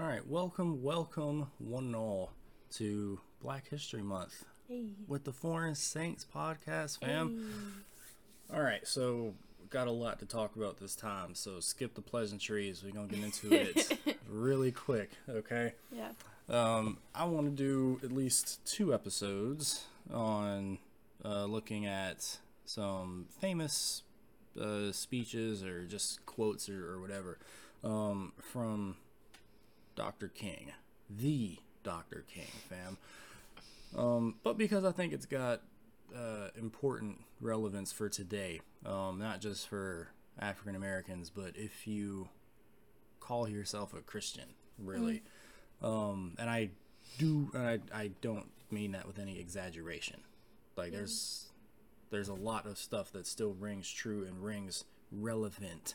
All right, welcome, welcome, one and all, to Black History Month Hey. with the Foreign Saints podcast, fam. All right, so got a lot to talk about this time, so skip the pleasantries. We're gonna get into it really quick, okay? Yeah. Um, I want to do at least two episodes on uh, looking at some famous uh, speeches or just quotes or, or whatever um, from Dr. King, the Dr. King, fam. Um, but because I think it's got uh, important relevance for today, um, not just for African Americans, but if you call yourself a Christian, really. Um, and I do, and I, I don't mean that with any exaggeration. Like there's there's a lot of stuff that still rings true and rings relevant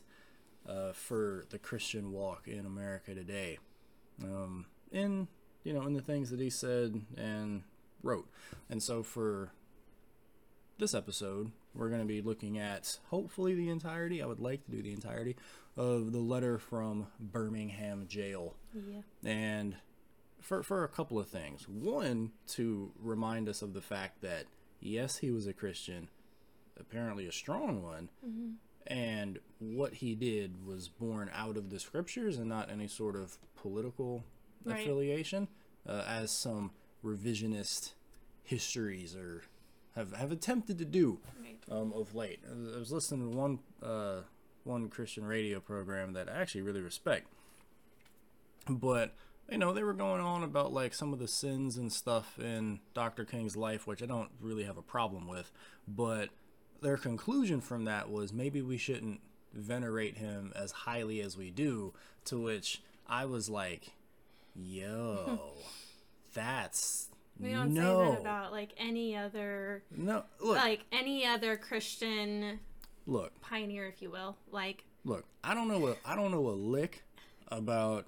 uh, for the Christian walk in America today. Um, in you know in the things that he said and wrote, and so for this episode, we're going to be looking at hopefully the entirety. I would like to do the entirety of the letter from Birmingham jail Yeah. and for for a couple of things. One, to remind us of the fact that yes, he was a Christian, apparently a strong one, and what he did was born out of the scriptures and not any sort of political Right. affiliation, uh, as some revisionist histories or have have attempted to do Right. um, of late. I was listening to one uh, one Christian radio program that I actually really respect, but you know they were going on about like some of the sins and stuff in Dr. King's life, which I don't really have a problem with, but their conclusion from that was maybe we shouldn't venerate him as highly as we do. To which I was like, "Yo, that's." We don't no, say that about like any other no. Look, like any other Christian look, pioneer, if you will. Like look i don't know a i don't know a lick about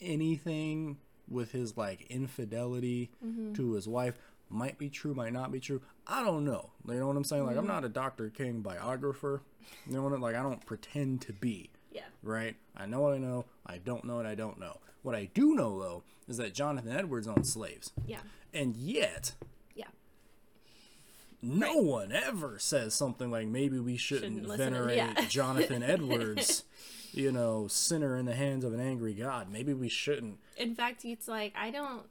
anything with his like infidelity mm-hmm. to his wife. Might be true might not be true. I don't know. You know what i'm saying? Like i'm mm-hmm. not a dr king biographer. You know what i'm like i don't pretend to be yeah. right i know what i know i don't know what i don't know what i do know though is that jonathan edwards owned slaves Yeah. and yet Yeah. no one ever says something like maybe we shouldn't, Shouldn't venerate yeah. Jonathan Edwards, you know, sinner in the hands of an angry God. Maybe we shouldn't. In fact, it's like I don't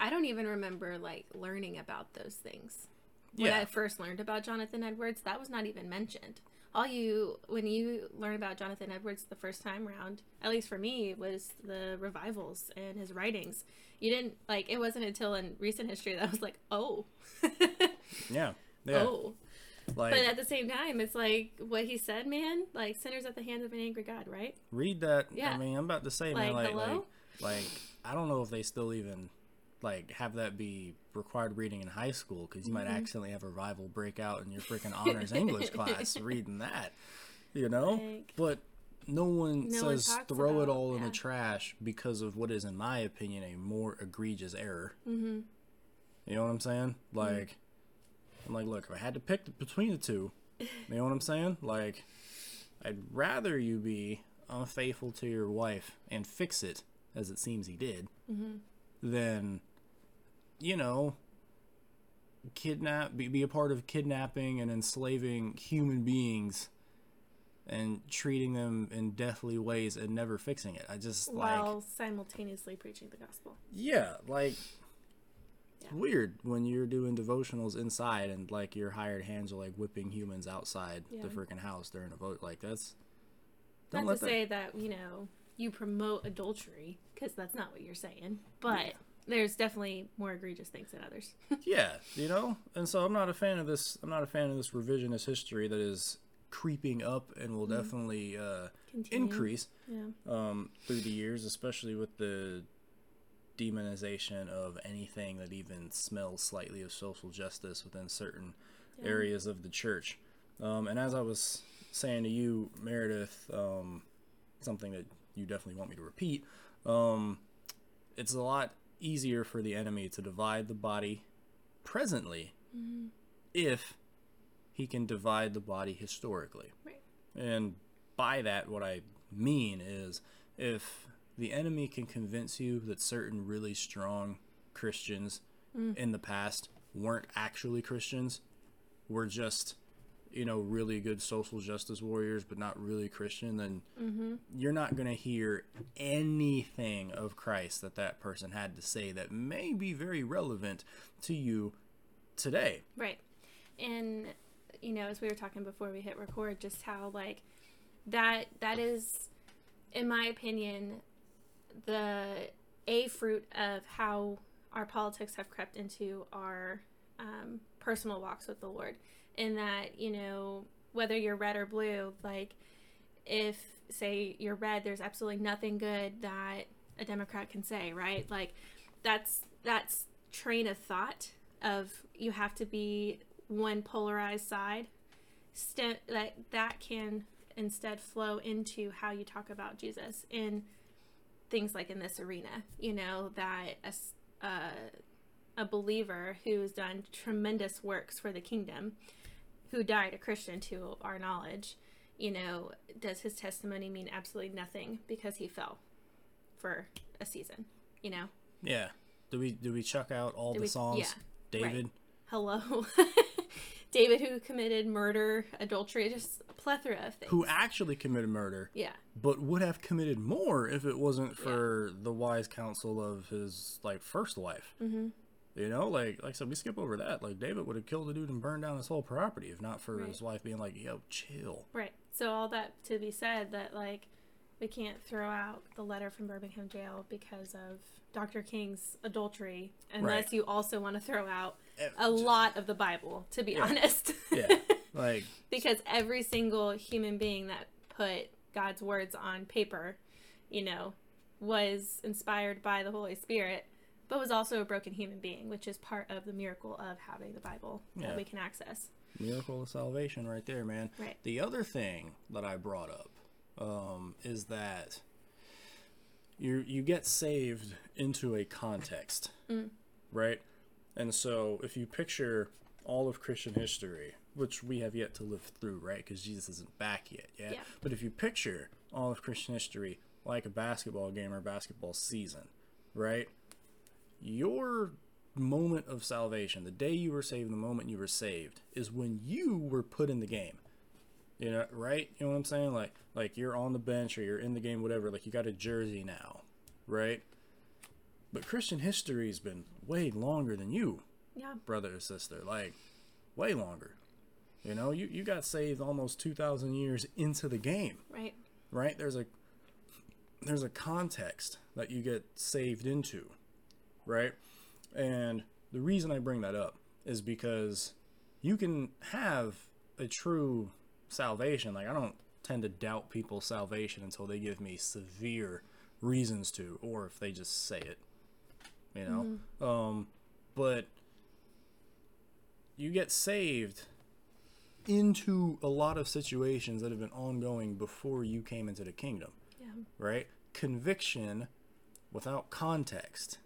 I don't even remember like learning about those things. When Yeah. I first learned about Jonathan Edwards, that was not even mentioned. All you when you learn about Jonathan Edwards the first time around, at least for me, was the revivals and his writings. You didn't like it wasn't until in recent history that I was like, "Oh." Yeah. Yeah. oh. like But at the same time, it's like what he said, man. Like sinners at the hands of an angry God, right? read that. Yeah. I mean, I'm about to say, man, Like, like, like, hello? like, I don't know if they still even like have that be required reading in high school because you might Mm-hmm. accidentally have a rival break out in your freaking honors English class reading that, you know. Like- but no one No says talks throw it about- all in the trash because of what is, in my opinion, a more egregious error. Mm-hmm. You know what I'm saying? Mm-hmm. Like, I'm like, look, if I had to pick the, between the two, you know what I'm saying? Like, I'd rather you be unfaithful to your wife and fix it, as it seems he did, than, you know, kidnap, be, be a part of kidnapping and enslaving human beings and treating them in deathly ways and never fixing it. I just like, While simultaneously preaching the gospel. yeah, like. Yeah. weird when you're doing devotionals inside and like your hired hands are like whipping humans outside the freaking house during a vote. Like that's Not to that- say that, you know, you promote adultery, because that's not what you're saying. But there's definitely more egregious things than others. yeah, you know. And so I'm not a fan of this. I'm not a fan of this revisionist history that is creeping up and will definitely uh, Continue. increase yeah. um, through the years, especially with the demonization of anything that even smells slightly of social justice within certain Yeah. areas of the church. Um, and as I was saying to you, Meredith, um, something that you definitely want me to repeat, um, it's a lot easier for the enemy to divide the body presently if he can divide the body historically. Right. And by that, what I mean is if the enemy can convince you that certain really strong Christians in the past weren't actually Christians, were just, you know, really good social justice warriors, but not really Christian, then you're not going to hear anything of Christ that that person had to say that may be very relevant to you today. Right. And you know, as we were talking before we hit record, just how like that that is in my opinion the a fruit of how our politics have crept into our um, personal walks with the Lord. In that, you know, whether you're red or blue, like if say you're red, there's absolutely nothing good that a Democrat can say, right? Like that's that's train of thought of you have to be one polarized side. St- that that can instead flow into how you talk about Jesus in things like in this arena. You know that a uh, a believer who's done tremendous works for the kingdom, who died a Christian to our knowledge, you know, does his testimony mean absolutely nothing because he fell for a season? You know, Yeah. Do we do we chuck out all Do the we- songs? yeah, David. hello. David, who committed murder, adultery, just a plethora of things. Who actually committed murder, Yeah, but would have committed more if it wasn't for the wise counsel of his like first wife. Mm-hmm. You know, like like I said, we skip over that. Like David would have killed the dude and burned down his whole property if not for Right. his wife being like, "Yo, chill." right. So all that to be said that like we can't throw out the letter from Birmingham jail because of Dr. King's adultery unless Right. you also want to throw out Eh, a lot of the Bible, to be Yeah. honest. Yeah, like because every single human being that put God's words on paper, you know, was inspired by the Holy Spirit, but was also a broken human being, which is part of the miracle of having the Bible Yeah. that we can access. miracle of salvation right there, man. Right. The other thing that I brought up um, is that you you get saved into a context, right? And so if you picture all of Christian history, which we have yet to live through, right? Because Jesus isn't back yet, yeah? Yeah. But if you picture all of Christian history like a basketball game or basketball season, right? Your moment of salvation, the day you were saved, the moment you were saved, is when you were put in the game. You know, right? You know what I'm saying? Like, like you're on the bench or you're in the game, whatever. Like you got a jersey now, right? But Christian history's been way longer than you, Yeah. brother or sister. Like, way longer. You know, you you got saved almost two thousand years into the game Right. right there's a there's a context that you get saved into right and the reason i bring that up is because you can have a true salvation like i don't tend to doubt people's salvation until they give me severe reasons to or if they just say it you know um but you get saved into a lot of situations that have been ongoing before you came into the kingdom, Yeah. right? Conviction without context.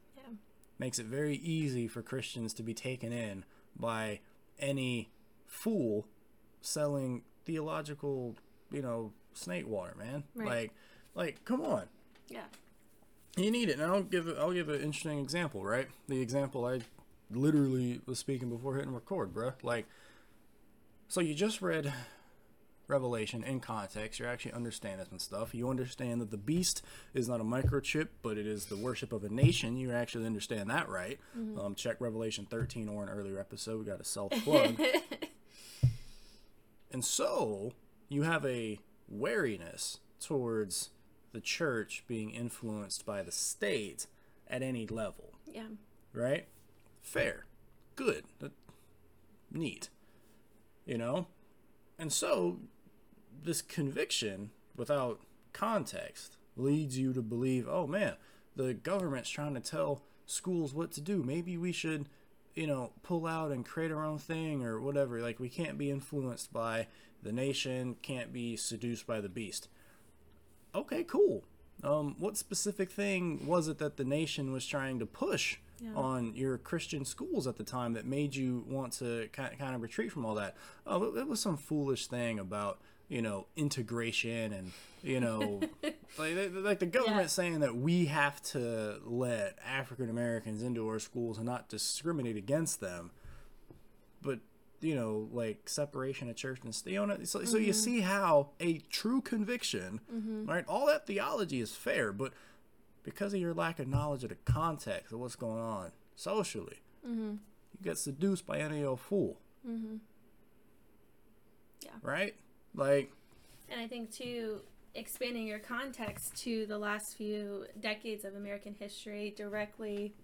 Makes it very easy for Christians to be taken in by any fool selling theological, you know, snake water, man. Right. Like like come on. Yeah. You need it. And I'll give I'll give an interesting example, right? The example I literally was speaking before hitting record, bruh. Like, so you just read Revelation in context. You're actually understanding some stuff. You understand that the beast is not a microchip, but it is the worship of a nation. You actually understand that, right? Um, check Revelation 13 or an earlier episode. We got a self plug. And so you have a wariness towards the church being influenced by the state at any level, Yeah. right? Fair. Good. Neat. You know? And so this conviction without context leads you to believe, oh man, the government's trying to tell schools what to do. Maybe we should, you know, pull out and create our own thing or whatever. Like we can't be influenced by the nation, can't be seduced by the beast. Okay, cool. Um, what specific thing was it that the nation was trying to push Yeah. on your Christian schools at the time that made you want to ki- kind of retreat from all that? Oh, it was some foolish thing about you know, integration and you know, like like the government Yeah. saying that we have to let African Americans into our schools and not discriminate against them, but you know, like separation of church and state. You know, so, so you mm-hmm. see how a true conviction, mm-hmm. right? All that theology is fair, but because of your lack of knowledge of the context of what's going on socially, mm-hmm. you get seduced by any old fool. Yeah. Right? Like, And I think too, expanding your context to the last few decades of American history directly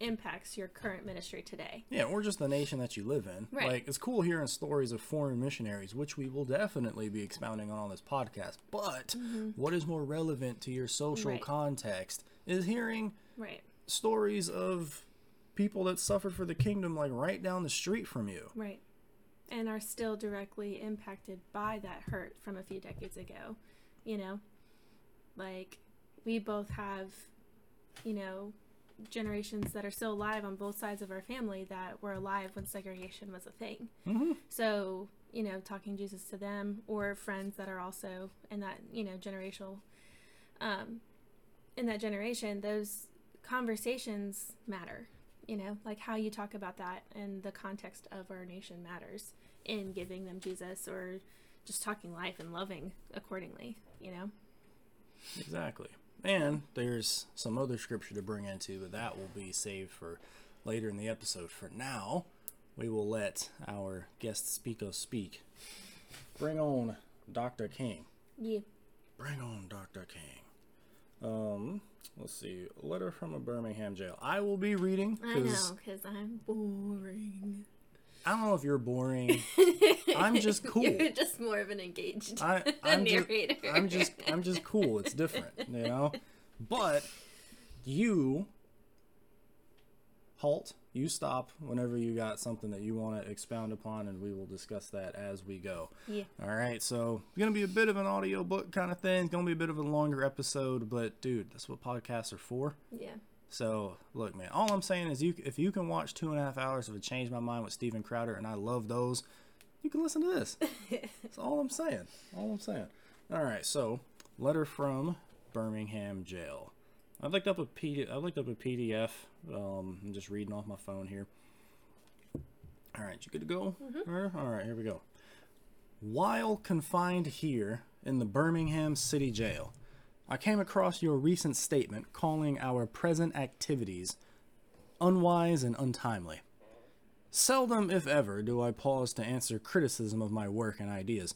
impacts your current ministry today. yeah, or just the nation that you live in. Right. Like, it's cool hearing stories of foreign missionaries, which we will definitely be expounding on on this podcast. But mm-hmm. what is more relevant to your social Right. context is hearing Right. stories of people that suffered for the kingdom, like right down the street from you. Right. And are still directly impacted by that hurt from a few decades ago. You know, like we both have, you know, generations that are still alive on both sides of our family that were alive when segregation was a thing. Mm-hmm. So, you know, talking Jesus to them or friends that are also in that, you know, generational, um, in that generation, those conversations matter. You know, like how you talk about that and the context of our nation matters in giving them Jesus or just talking life and loving accordingly, you know? Exactly. And there's some other scripture to bring into, but that will be saved for later in the episode. For now, we will let our guest speako speak. Bring on Dr. King. Yeah. Bring on Dr. King. Um, let's see. Letter from a Birmingham jail. I will be reading I know, because I'm boring. I don't know if you're boring. I'm just cool. You're just more of an engaged I, I'm just, narrator. I'm just, I'm just cool. It's different, you know. But you halt. You stop whenever you got something that you want to expound upon, and we will discuss that as we go. Yeah. All right. So it's gonna be a bit of an audio book kind of thing. It's gonna be a bit of a longer episode, but dude, that's what podcasts are for. Yeah. So look, man. All I'm saying is, you if you can watch two and a half hours of a Change My Mind with Steven Crowder, and I love those, you can listen to this. That's all I'm saying. All I'm saying. All right. So letter from Birmingham jail. I looked up a P. I looked up a PDF. Um, I'm just reading off my phone here. All right, you good to go? All right, here we go. While confined here in the Birmingham City Jail, I came across your recent statement calling our present activities unwise and untimely. Seldom, if ever, do I pause to answer criticism of my work and ideas.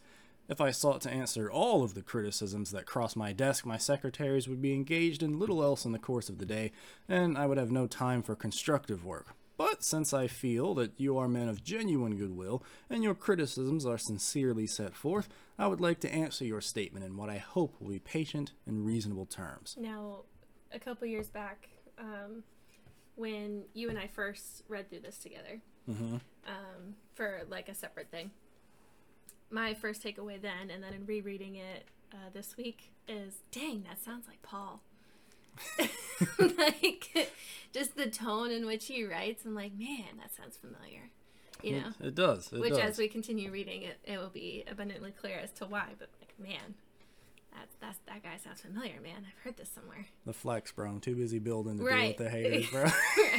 If I sought to answer all of the criticisms that cross my desk, my secretaries would be engaged in little else in the course of the day, and I would have no time for constructive work. But since I feel that you are men of genuine goodwill, and your criticisms are sincerely set forth, I would like to answer your statement in what I hope will be patient and reasonable terms. Now, a couple years back, um, when you and I first read through this together um, for like a separate thing, my first takeaway then, and then in rereading it uh, this week, is dang, that sounds like Paul. like, just the tone in which he writes, I'm like, man, that sounds familiar. You know? It does. It Which, does. as we continue reading it, it will be abundantly clear as to why. But like, man, that's that's that guy sounds familiar, man. I've heard this somewhere. the flex, bro. I'm too busy building to Right. deal with the haters, bro.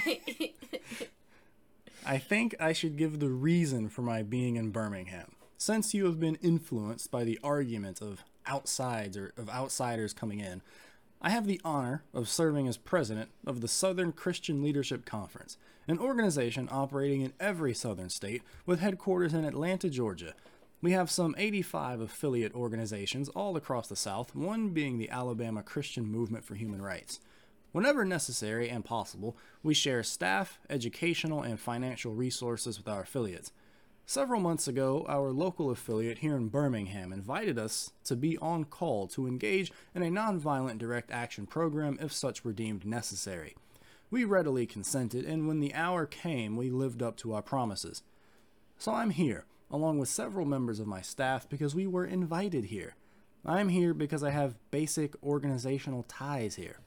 right. I think I should give the reason for my being in Birmingham. Since you have been influenced by the argument of outsides or of outsiders coming in, I have the honor of serving as president of the Southern Christian Leadership Conference, an organization operating in every southern state with headquarters in Atlanta, Georgia. We have some 85 affiliate organizations all across the South, one being the Alabama Christian Movement for Human Rights. Whenever necessary and possible, we share staff, educational, and financial resources with our affiliates. Several months ago, our local affiliate here in Birmingham invited us to be on call to engage in a nonviolent direct action program if such were deemed necessary. We readily consented, and when the hour came, we lived up to our promises. So I'm here, along with several members of my staff, because we were invited here. I'm here because I have basic organizational ties here.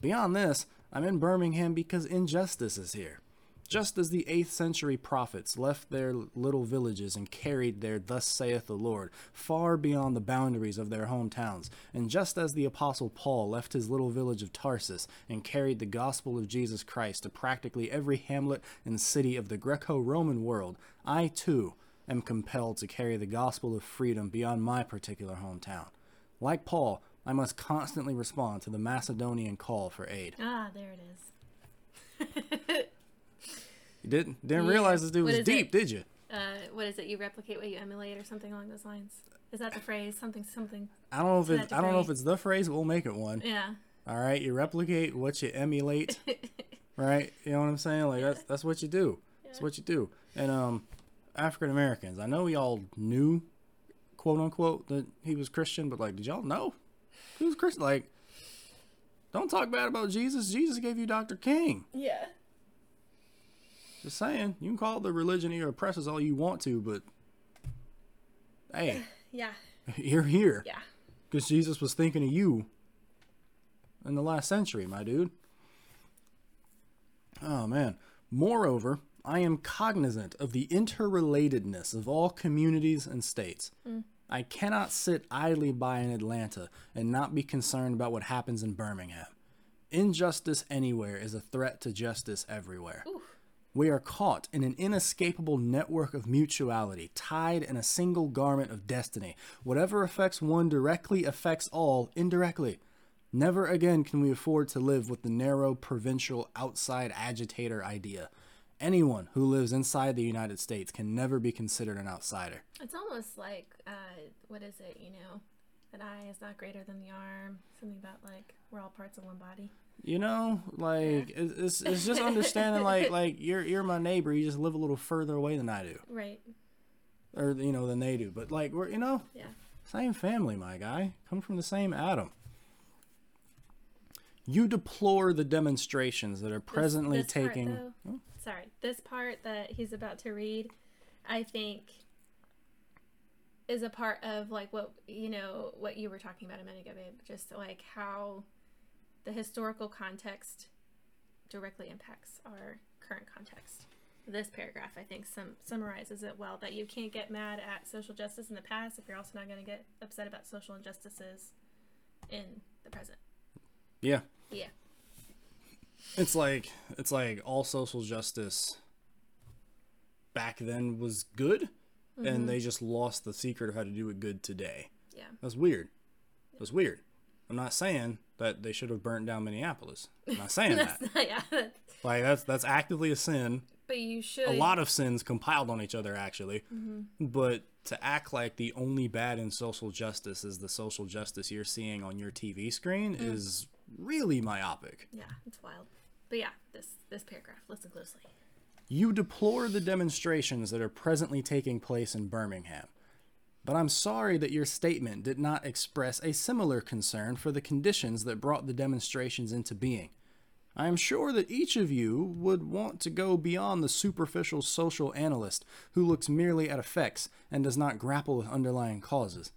Beyond this, I'm in Birmingham because injustice is here. Just as the 8th century prophets left their little villages and carried their Thus saith the Lord far beyond the boundaries of their hometowns, and just as the Apostle Paul left his little village of Tarsus and carried the gospel of Jesus Christ to practically every hamlet and city of the Greco Roman world, I too am compelled to carry the gospel of freedom beyond my particular hometown. Like Paul, I must constantly respond to the Macedonian call for aid. Ah, there it is. Didn't didn't Yeah. realize this dude What was deep, it? did you? Uh, what is it? You replicate what you emulate, or something along those lines. Is that the phrase? Something, something. I don't know if it's I don't know if it's the phrase, but we'll make it one. Yeah. All right, you replicate what you emulate, right? You know what I'm saying? Like that's that's what you do. That's what you do. And um, African Americans, I know y'all knew, quote unquote, that he was Christian, but like, did y'all know he was Christian? Like, don't talk bad about Jesus. Jesus gave you Dr. King. Yeah. Just saying, you can call it the religion of your oppressors all you want to, but hey, Yeah. you're here. Yeah. Because Jesus was thinking of you in the last century, my dude. Oh, man. Moreover, I am cognizant of the interrelatedness of all communities and states. Mm. I cannot sit idly by in Atlanta and not be concerned about what happens in Birmingham. Injustice anywhere is a threat to justice everywhere. We are caught in an inescapable network of mutuality, tied in a single garment of destiny. Whatever affects one directly affects all indirectly. Never again can we afford to live with the narrow, provincial, outside agitator idea. Anyone who lives inside the United States can never be considered an outsider. It's almost like, uh, what is it? You know, an eye is not greater than the arm. Something about like we're all parts of one body. You know, like it's, it's it's just understanding like like you're you're my neighbor. You just live a little further away than I do, Right. or you know than they do. But like we're you know Yeah. Same family, my guy. Come from the same Adam. You deplore the demonstrations that are presently this part, taking. though- hmm? Sorry, this part that he's about to read, I think, is a part of like what you know what you were talking about a minute ago, babe. Just like how the historical context directly impacts our current context. This paragraph, I think, sum- summarizes it well. That you can't get mad at social justice in the past if you're also not going to get upset about social injustices in the present. yeah, Yeah. it's like it's like all social justice back then was good, and mm-hmm. they just lost the secret of how to do it good today. Yeah. That's weird. That's weird. I'm not saying that they should have burnt down Minneapolis. I'm not saying that. Not, yeah. Like that's that's actively a sin. But you should. a lot of sins compiled on each other actually mm-hmm. but to act like the only bad in social justice is the social justice you're seeing on your tv screen mm. is really myopic Yeah, it's wild. But yeah, this this paragraph. Listen closely. you deplore the demonstrations that are presently taking place in birmingham but i'm sorry that your statement did not express a similar concern for the conditions that brought the demonstrations into being I am sure that each of you would want to go beyond the superficial social analyst who looks merely at effects and does not grapple with underlying causes.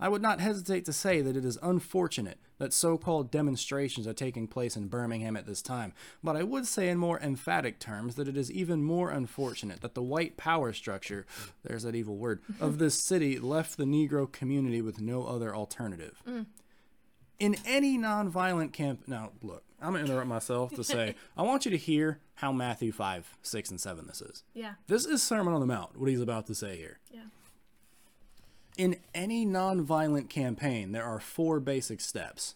I would not hesitate to say that it is unfortunate that so called demonstrations are taking place in Birmingham at this time, but I would say in more emphatic terms that it is even more unfortunate that the white power structure, there's that evil word, of this city left the Negro community with no other alternative mm. in any nonviolent camp now look i'm gonna interrupt myself to say i want you to hear how matthew 5 6 and 7 this is Yeah. this is sermon on the mount what he's about to say here Yeah. In any nonviolent campaign there are four basic steps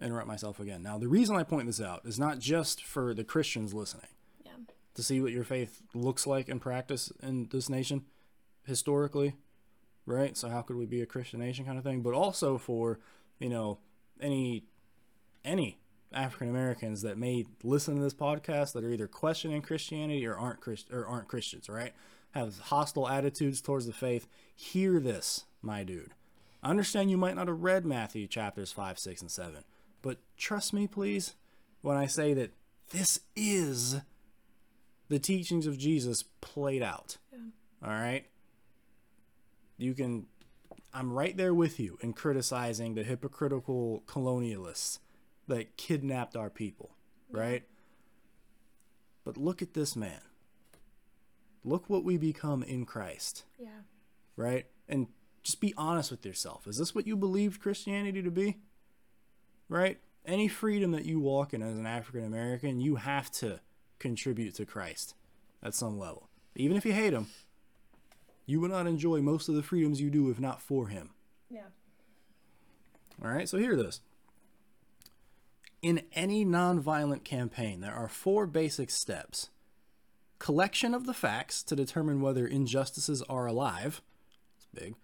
interrupt myself again now the reason i point this out is not just for the christians listening Yeah. to see what your faith looks like in practice in this nation historically, right? So how could we be a Christian nation kind of thing, but also for, you know, any any African Americans that may listen to this podcast that are either questioning Christianity or aren't Christ or aren't Christians, right? Have hostile attitudes towards the faith. Hear this, my dude. I understand you might not have read Matthew chapters 5, 6, and 7, but trust me, please, when I say that this is the teachings of Jesus played out. All right? You can I'm right there with you in criticizing the hypocritical colonialists that kidnapped our people, right? But look at this man. Look what we become in Christ, Yeah. right? And just be honest with yourself. Is this what you believed Christianity to be? Right? Any freedom that you walk in as an African American, you have to contribute to Christ at some level. Even if you hate him, you will not enjoy most of the freedoms you do if not for him. Yeah. All right, so hear this. In any nonviolent campaign, there are four basic steps collection of the facts to determine whether injustices are alive, it's big,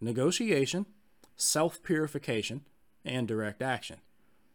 negotiation, self purification, and direct action.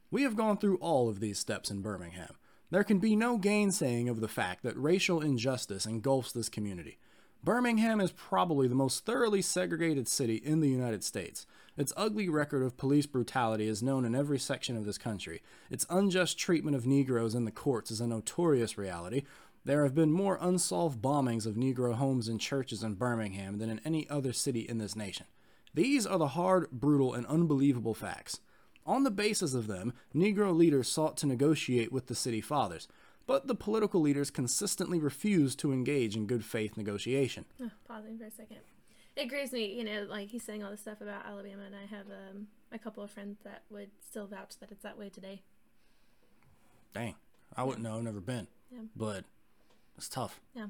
We have gone through all of these steps in Birmingham. There can be no gainsaying of the fact that racial injustice engulfs this community. Birmingham is probably the most thoroughly segregated city in the United States. Its ugly record of police brutality is known in every section of this country. Its unjust treatment of Negroes in the courts is a notorious reality. There have been more unsolved bombings of Negro homes and churches in Birmingham than in any other city in this nation. These are the hard, brutal, and unbelievable facts. On the basis of them, Negro leaders sought to negotiate with the city fathers, but the political leaders consistently refused to engage in good faith negotiation. Oh, pausing for a second. It grieves me, you know, like he's saying all this stuff about Alabama, and I have um, a couple of friends that would still vouch that it's that way today. Dang, I wouldn't know, I've never been. Yeah. But it's tough. Yeah.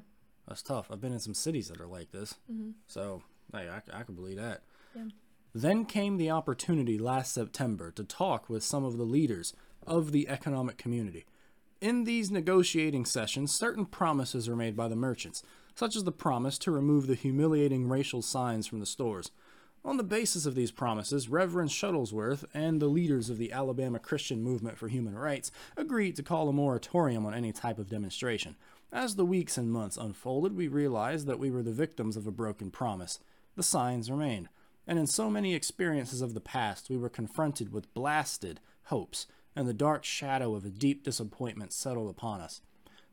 That's tough. I've been in some cities that are like this. Mhm. So, hey, I, I can believe that. Yeah. Then came the opportunity last September to talk with some of the leaders of the economic community. In these negotiating sessions, certain promises were made by the merchants, such as the promise to remove the humiliating racial signs from the stores. On the basis of these promises, Reverend Shuttlesworth and the leaders of the Alabama Christian Movement for Human Rights agreed to call a moratorium on any type of demonstration. As the weeks and months unfolded, we realized that we were the victims of a broken promise. The signs remained, and in so many experiences of the past, we were confronted with blasted hopes, and the dark shadow of a deep disappointment settled upon us.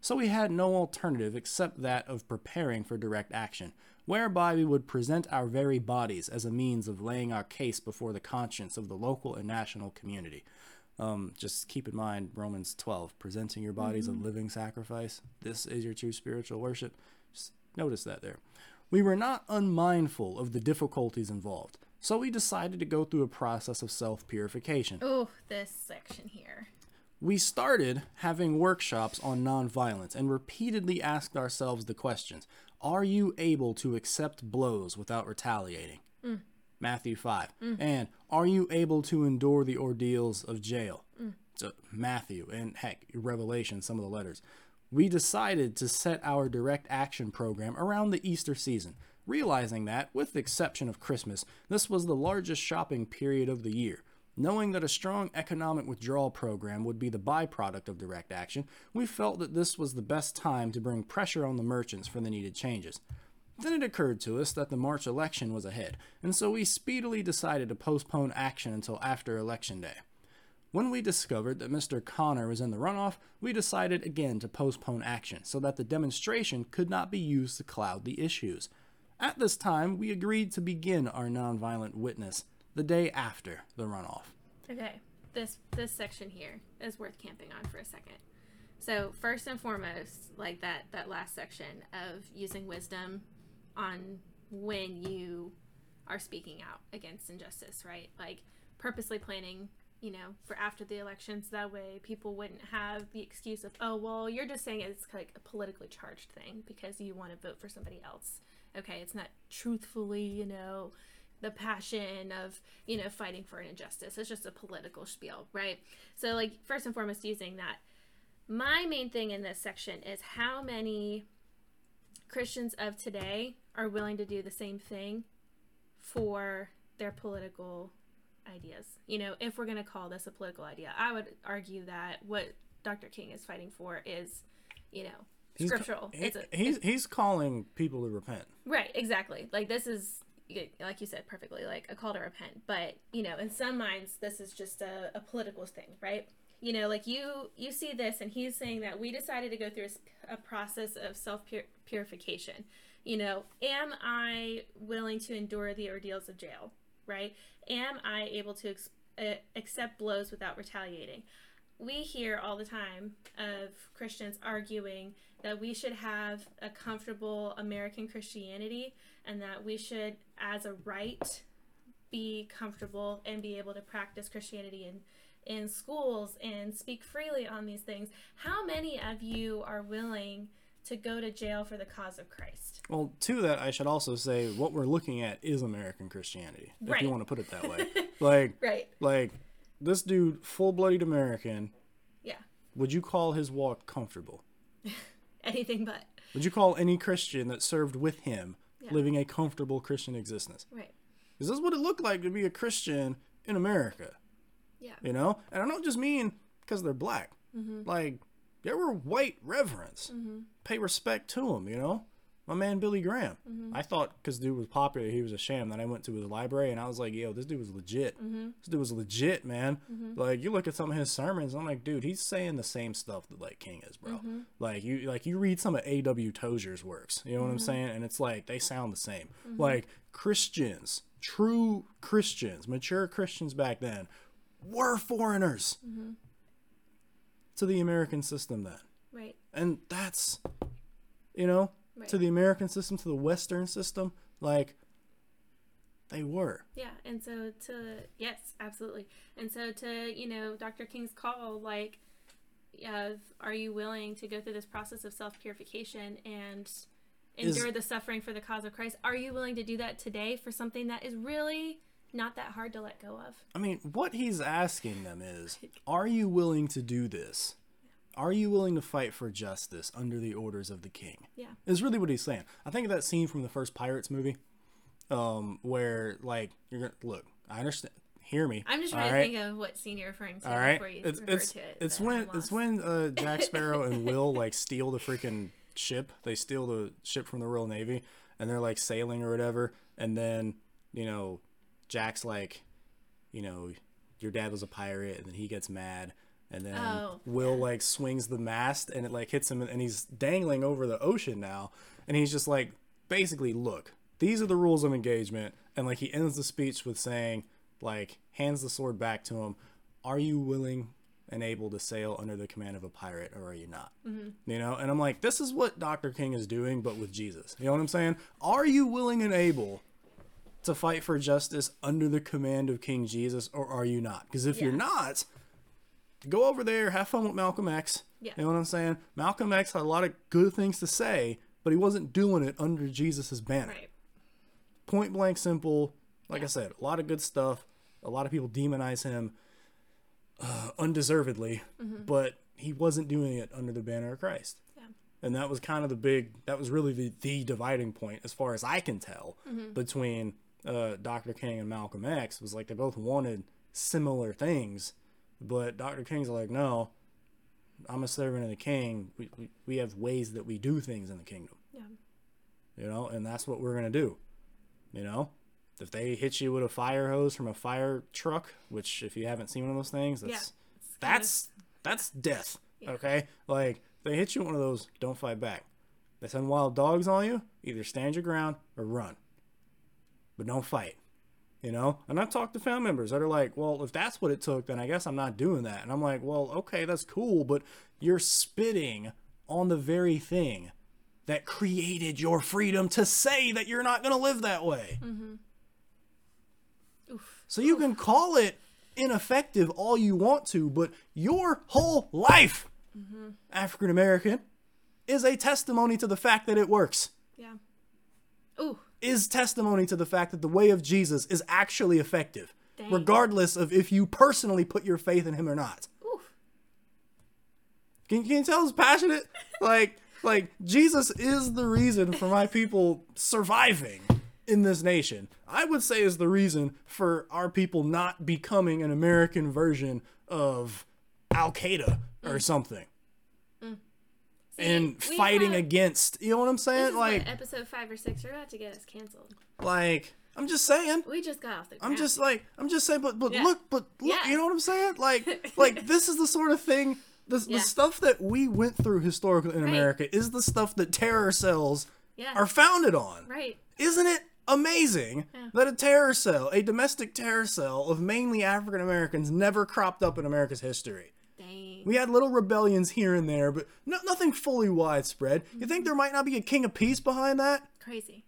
So we had no alternative except that of preparing for direct action, whereby we would present our very bodies as a means of laying our case before the conscience of the local and national community. Um, just keep in mind Romans 12, presenting your bodies a living sacrifice. This is your true spiritual worship. Just notice that there. We were not unmindful of the difficulties involved, so we decided to go through a process of self purification. Oh, this section here. We started having workshops on nonviolence and repeatedly asked ourselves the questions Are you able to accept blows without retaliating? Matthew 5. Mm. And are you able to endure the ordeals of jail? Mm. So Matthew and heck, Revelation, some of the letters. We decided to set our direct action program around the Easter season, realizing that, with the exception of Christmas, this was the largest shopping period of the year. Knowing that a strong economic withdrawal program would be the byproduct of direct action, we felt that this was the best time to bring pressure on the merchants for the needed changes. Then it occurred to us that the March election was ahead, and so we speedily decided to postpone action until after Election Day. When we discovered that Mr. Connor was in the runoff, we decided again to postpone action so that the demonstration could not be used to cloud the issues. At this time, we agreed to begin our nonviolent witness the day after the runoff. Okay, this this section here is worth camping on for a second. So first and foremost, like that that last section of using wisdom on when you are speaking out against injustice, right? Like purposely planning, you know, for after the elections. That way, people wouldn't have the excuse of, oh, well, you're just saying it's like a politically charged thing because you want to vote for somebody else. Okay, it's not truthfully, you know, the passion of you know fighting for an injustice it's just a political spiel right so like first and foremost using that my main thing in this section is how many christians of today are willing to do the same thing for their political ideas you know if we're going to call this a political idea i would argue that what dr king is fighting for is you know He's- scriptural he- it's a, he's, he's calling people to repent. Right, exactly. Like this is like you said perfectly, like a call to repent. But you know, in some minds, this is just a, a political thing, right? You know, like you you see this, and he's saying that we decided to go through a process of self purification. You know, am I willing to endure the ordeals of jail? Right? Am I able to ex- uh, accept blows without retaliating? we hear all the time of Christians arguing that we should have a comfortable American Christianity and that we should, as a right, be comfortable and be able to practice Christianity in in schools and speak freely on these things. How many of you are willing to go to jail for the cause of Christ? Well, to that, I should also say what we're looking at is American Christianity, if Right. you want to put it that way. like, Right. like this dude, full-blooded American. Yeah. Would you call his walk comfortable? Anything but. Would you call any Christian that served with him Yeah. living a comfortable Christian existence? Right. Is this what it looked like to be a Christian in America? Yeah. You know, and I don't just mean because they're black. Mm-hmm. Like there were white reverends. Mm-hmm. Pay respect to them, You know, my man Billy Graham. Mm-hmm. I thought because dude was popular, he was a sham. Then I went to his library and I was like, yo, this dude was legit. This dude was legit, man. Like you look at some of his sermons, I'm like, dude, he's saying the same stuff that like King is, bro. Like you, like you read some of A.W. Tozer's works. You know what I'm saying? And it's like they sound the same. Like Christians, true Christians, mature Christians back then were foreigners mm-hmm. to the American system then. Right. And that's, you know, Right. to the American system, to the Western system, like, they were. Yeah, and so to yes, absolutely, and so to you know Dr. King's call, like, of are you willing to go through this process of self purification and Is- endure the suffering for the cause of Christ? Are you willing to do that today for something that is really not that hard to let go of? I mean, what he's asking them is, are you willing to do this? Are you willing to fight for justice under the orders of the king? Yeah, Is really what he's saying. I think of that scene from the first Pirates movie, um, where like you're gonna look. I understand. Hear me. I'm just trying right? to think of what scene you're referring to All right. before you It's refer it's to it. it's when it's when uh, Jack Sparrow and Will like steal the freaking ship. They steal the ship from the Royal Navy, and they're like sailing or whatever. And then you know, Jack's like, you know, your dad was a pirate, and then he gets mad. And then Oh, Will like swings the mast and it like hits him and he's dangling over the ocean now. And he's just like, basically, look, these are the rules of engagement. And like he ends the speech with saying, like, hands the sword back to him. Are you willing and able to sail under the command of a pirate or are you not? Mm-hmm. You know? And I'm like, this is what Dr. King is doing, but with Jesus. You know what I'm saying? Are you willing and able to fight for justice under the command of King Jesus or are you not? Because if you're not, go over there, have fun with Malcolm X. Yeah. You know what I'm saying? Malcolm X had a lot of good things to say, but he wasn't doing it under Jesus' banner. right. Point blank simple. Like I said, a lot of good stuff. A lot of people demonize him uh, undeservedly, but he wasn't doing it under the banner of Christ. Yeah. And that was kind of the big, that was really the, the dividing point, as far as I can tell, between uh, Dr. King and Malcolm X. Was like they both wanted similar things, but Dr. King's like, no, I'm a servant of the king. We, we, we have ways that we do things in the kingdom, Yeah. you know, and that's what we're going to do, you know? If they hit you with a fire hose from a fire truck, which if you haven't seen one of those things, that's Yeah. Kind of- that's that's death. Okay, like they hit you with one of those, don't fight back. They send wild dogs on you, either stand your ground or run, but don't fight. You know, and I've talked to family members that are like, "Well, if that's what it took, then I guess I'm not doing that." And I'm like, "Well, okay, that's cool, but you're spitting on the very thing that created your freedom to say that you're not going to live that way." Mm-hmm. Oof. So you can call it ineffective all you want to, but your whole life, mm-hmm. African American, is a testimony to the fact that it works. Yeah. Ooh. Is testimony to the fact that the way of Jesus is actually effective, Dang. regardless of if you personally put your faith in him or not. Oof. Can, can you tell it's passionate? Like, like Jesus is the reason for my people surviving in this nation. I would say is the reason for our people not becoming an American version of Al Qaeda or mm. something. And we fighting have- against, you know what I'm saying? Like, what, episode five or six. You're about to get us canceled. like I'm just saying. We just got off the I'm just like I'm just saying, but but Yeah. look, but look, Yeah. you know what I'm saying? Like like this is the sort of thing. The, Yeah. the stuff that we went through historically in Right. America is the stuff that terror cells are founded on. right. Isn't it amazing that a terror cell, a domestic terror cell of mainly African Americans, never cropped up in America's history? Dang. We had little rebellions here and there, but no, nothing fully widespread. You Mm-hmm. think there might not be a king of peace behind that? Crazy.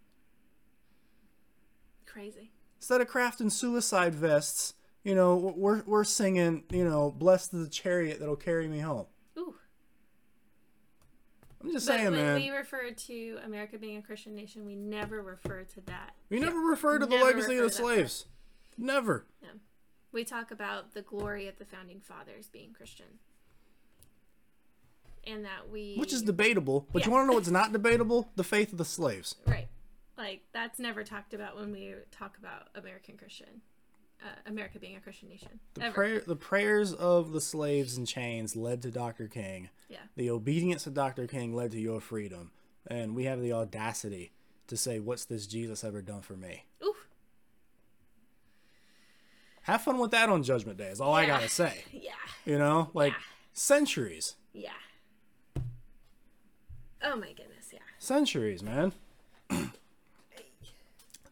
Crazy. Instead of crafting suicide vests, you know, we're, we're singing, you know, blessed is the chariot that'll carry me home. Ooh. I'm just But saying, when man. we refer to America being a Christian nation, we never refer to that. We never refer to the Never legacy of the slaves. Never. We talk about the glory of the founding fathers being Christian. And that we. Which is debatable, but you want to know what's not debatable? The faith of the slaves. Right. Like, that's never talked about when we talk about American Christian. Uh, America being a Christian nation. The, Ever. prayer, the prayers of the slaves in chains led to Dr. King. Yeah. The obedience of Dr. King led to your freedom. And we have the audacity to say, What's this Jesus ever done for me? Ooh. Have fun with that on Judgment Day, is all I gotta say. Yeah. You know? Like, Yeah. centuries. Yeah. Oh my goodness, yeah. Centuries, man.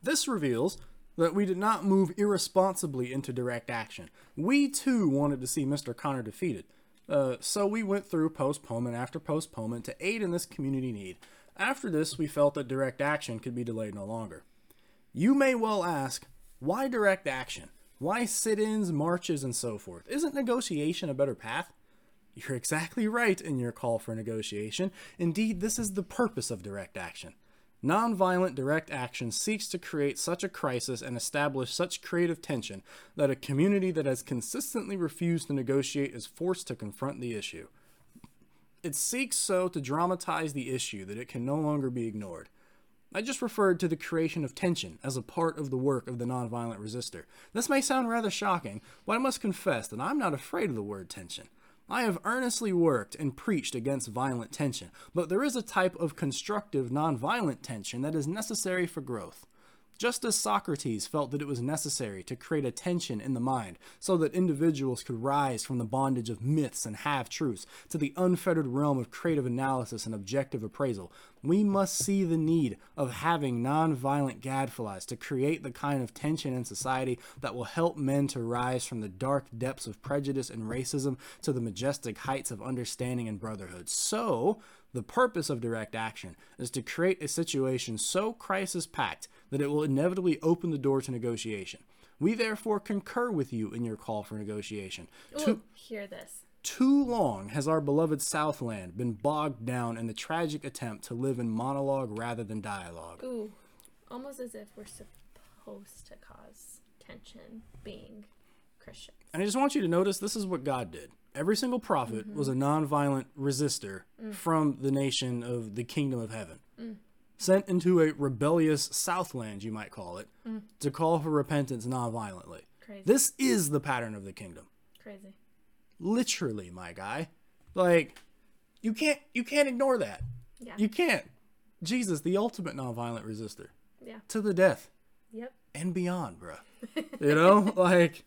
this reveals that we did not move irresponsibly into direct action. We too wanted to see Mr. Connor defeated. Uh, so we went through postponement after postponement to aid in this community need. After this, we felt that direct action could be delayed no longer. You may well ask, why direct action? Why sit ins, marches, and so forth? Isn't negotiation a better path? You're exactly right in your call for negotiation. Indeed, this is the purpose of direct action. Nonviolent direct action seeks to create such a crisis and establish such creative tension that a community that has consistently refused to negotiate is forced to confront the issue. It seeks so to dramatize the issue that it can no longer be ignored. I just referred to the creation of tension as a part of the work of the nonviolent resistor. This may sound rather shocking, but I must confess that I'm not afraid of the word tension. I have earnestly worked and preached against violent tension, but there is a type of constructive nonviolent tension that is necessary for growth. Just as Socrates felt that it was necessary to create a tension in the mind so that individuals could rise from the bondage of myths and half truths to the unfettered realm of creative analysis and objective appraisal, we must see the need of having nonviolent gadflies to create the kind of tension in society that will help men to rise from the dark depths of prejudice and racism to the majestic heights of understanding and brotherhood. So, the purpose of direct action is to create a situation so crisis packed that it will inevitably open the door to negotiation. We therefore concur with you in your call for negotiation. Ooh, Too, hear this. too long has our beloved Southland been bogged down in the tragic attempt to live in monologue rather than dialogue. Ooh. Almost as if we're supposed to cause tension being Christians. And I just want you to notice this is what God did. Every single prophet mm-hmm. was a nonviolent resistor mm. from the nation of the kingdom of heaven, mm. sent into a rebellious Southland, you might call it, mm. to call for repentance nonviolently. Crazy. This is the pattern of the kingdom. Crazy. Literally, my guy. Like, you can't you can't ignore that. Yeah. You can't. Jesus, the ultimate nonviolent resistor, yeah. to the death Yep. and beyond, bruh. You know, like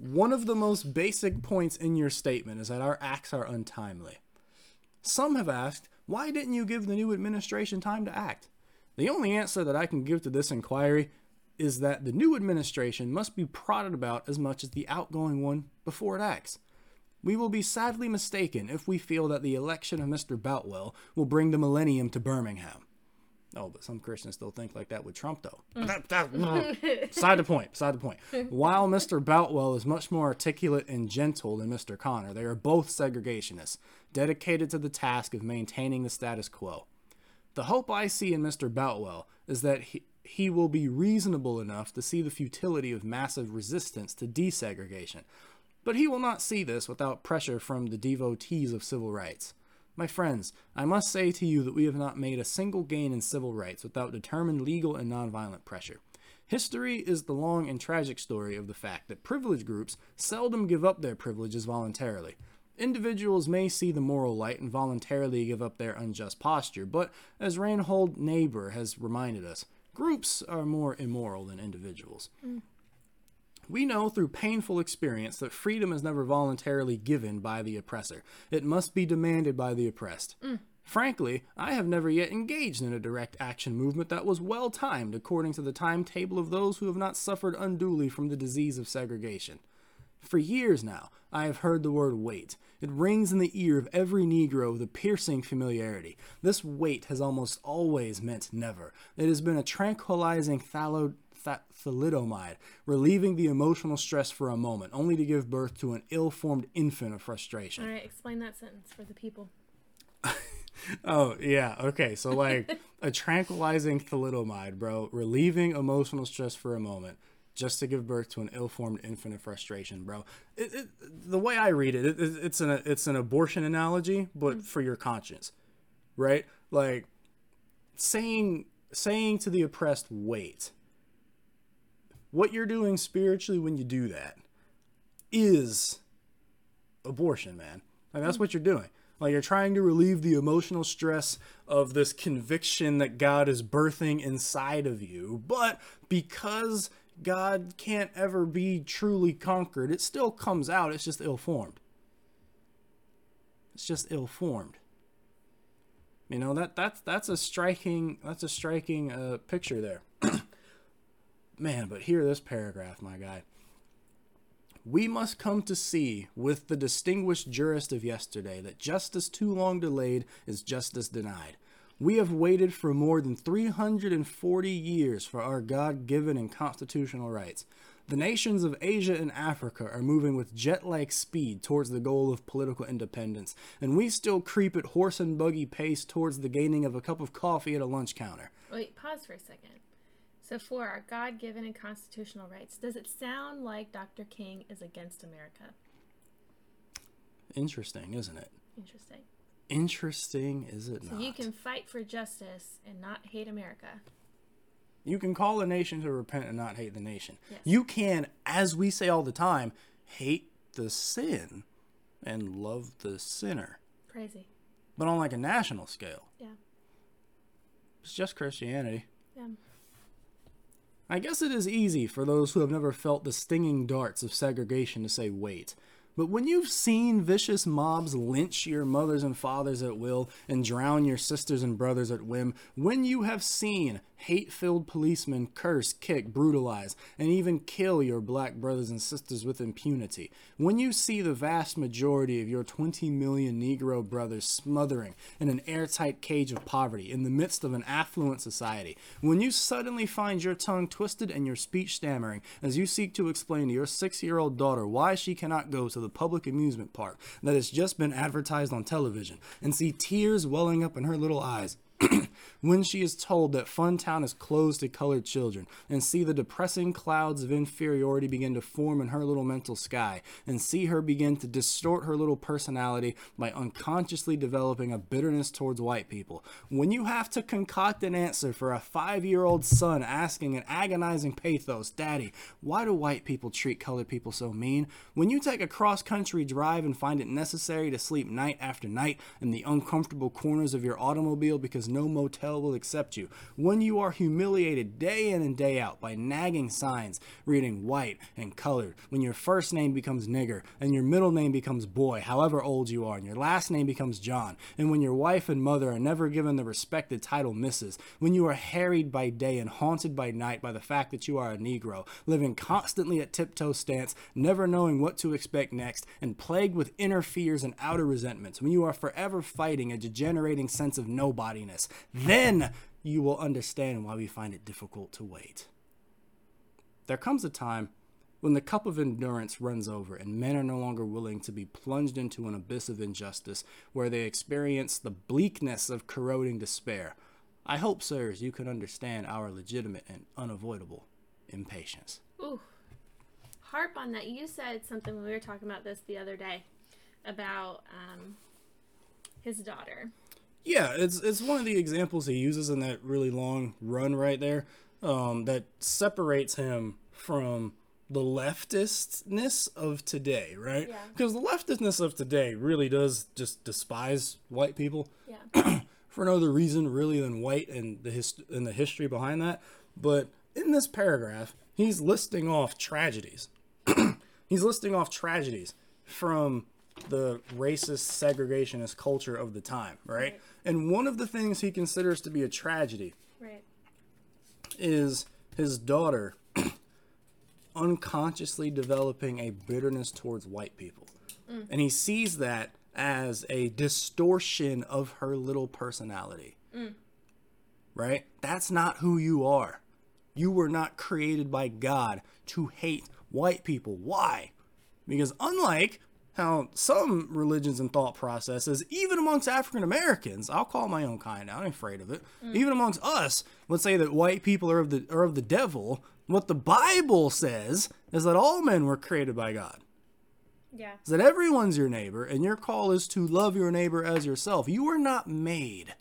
one of the most basic points in your statement is that our acts are untimely. Some have asked, why didn't you give the new administration time to act? The only answer that I can give to this inquiry is that the new administration must be prodded about as much as the outgoing one before it acts. We will be sadly mistaken if we feel that the election of Mr. Boutwell will bring the millennium to Birmingham. Oh, but some Christians still think like that with Trump, though. Mm. That- that- mm. Side the point. Side the point. While Mr. Boutwell is much more articulate and gentle than Mr. Connor, they are both segregationists, dedicated to the task of maintaining the status quo. The hope I see in Mr. Boutwell is that he, he will be reasonable enough to see the futility of massive resistance to desegregation. But he will not see this without pressure from the devotees of civil rights. My friends, I must say to you that we have not made a single gain in civil rights without determined legal and nonviolent pressure. History is the long and tragic story of the fact that privileged groups seldom give up their privileges voluntarily. Individuals may see the moral light and voluntarily give up their unjust posture, but as Reinhold Niebuhr has reminded us, groups are more immoral than individuals. Mm. We know through painful experience that freedom is never voluntarily given by the oppressor. It must be demanded by the oppressed. Mm. Frankly, I have never yet engaged in a direct action movement that was well timed according to the timetable of those who have not suffered unduly from the disease of segregation. For years now, I have heard the word wait. It rings in the ear of every Negro with a piercing familiarity. This wait has almost always meant never. It has been a tranquilizing thalo- th- thalidomide, relieving the emotional stress for a moment, only to give birth to an ill formed infant of frustration. All right, explain that sentence for the people. Oh yeah, okay. So like a tranquilizing thalidomide, bro, relieving emotional stress for a moment, just to give birth to an ill-formed infant of frustration, bro. It, it, the way I read it, it, it's an it's an abortion analogy, but mm. for your conscience, right? Like saying saying to the oppressed, wait. What you're doing spiritually when you do that is abortion, man. Like that's what you're doing. Like you're trying to relieve the emotional stress of this conviction that God is birthing inside of you, but because God can't ever be truly conquered, it still comes out. It's just ill-formed. It's just ill-formed. You know that that's that's a striking that's a striking uh, picture there. Man, but hear this paragraph, my guy. We must come to see, with the distinguished jurist of yesterday, that justice too long delayed is justice denied. We have waited for more than 340 years for our God given and constitutional rights. The nations of Asia and Africa are moving with jet like speed towards the goal of political independence, and we still creep at horse and buggy pace towards the gaining of a cup of coffee at a lunch counter. Wait, pause for a second. So, for our God given and constitutional rights, does it sound like Dr. King is against America? Interesting, isn't it? Interesting. Interesting, is it So, not? you can fight for justice and not hate America. You can call a nation to repent and not hate the nation. Yes. You can, as we say all the time, hate the sin and love the sinner, Crazy. but on like a national scale. Yeah. It's just Christianity. Yeah. I guess it is easy for those who have never felt the stinging darts of segregation to say wait. But when you've seen vicious mobs lynch your mothers and fathers at will and drown your sisters and brothers at whim, when you have seen hate filled policemen curse, kick, brutalize, and even kill your black brothers and sisters with impunity, when you see the vast majority of your 20 million Negro brothers smothering in an airtight cage of poverty in the midst of an affluent society, when you suddenly find your tongue twisted and your speech stammering as you seek to explain to your six year old daughter why she cannot go to the public amusement park that has just been advertised on television, and see tears welling up in her little eyes when she is told that Funtown is closed to colored children, and see the depressing clouds of inferiority begin to form in her little mental sky, and see her begin to distort her little personality by unconsciously developing a bitterness towards white people, when you have to concoct an answer for a five year old son asking in agonizing pathos, Daddy, why do white people treat colored people so mean? When you take a cross country drive and find it necessary to sleep night after night in the uncomfortable corners of your automobile because no motel will accept you. When you are humiliated day in and day out by nagging signs reading white and colored. When your first name becomes nigger and your middle name becomes boy, however old you are, and your last name becomes John. And when your wife and mother are never given the respected title Mrs. When you are harried by day and haunted by night by the fact that you are a Negro, living constantly at tiptoe stance, never knowing what to expect next, and plagued with inner fears and outer resentments. When you are forever fighting a degenerating sense of nobodiness, then you will understand why we find it difficult to wait. There comes a time when the cup of endurance runs over and men are no longer willing to be plunged into an abyss of injustice where they experience the bleakness of corroding despair. I hope, sirs, you can understand our legitimate and unavoidable impatience. Ooh. Harp on that. You said something when we were talking about this the other day about um, his daughter. Yeah, it's it's one of the examples he uses in that really long run right there um, that separates him from the leftistness of today, right? Yeah. Because the leftistness of today really does just despise white people Yeah. for no other reason really than white and the hist- and the history behind that. But in this paragraph, he's listing off tragedies. he's listing off tragedies from the racist segregationist culture of the time, right? Right. And one of the things he considers to be a tragedy right. is his daughter unconsciously developing a bitterness towards white people. Mm. And he sees that as a distortion of her little personality. Mm. Right? That's not who you are. You were not created by God to hate white people. Why? Because unlike how some religions and thought processes, even amongst African Americans, I'll call my own kind. I'm afraid of it. Mm. Even amongst us, would say that white people are of the are of the devil. What the Bible says is that all men were created by God. Yeah. Is that everyone's your neighbor, and your call is to love your neighbor as yourself. You were not made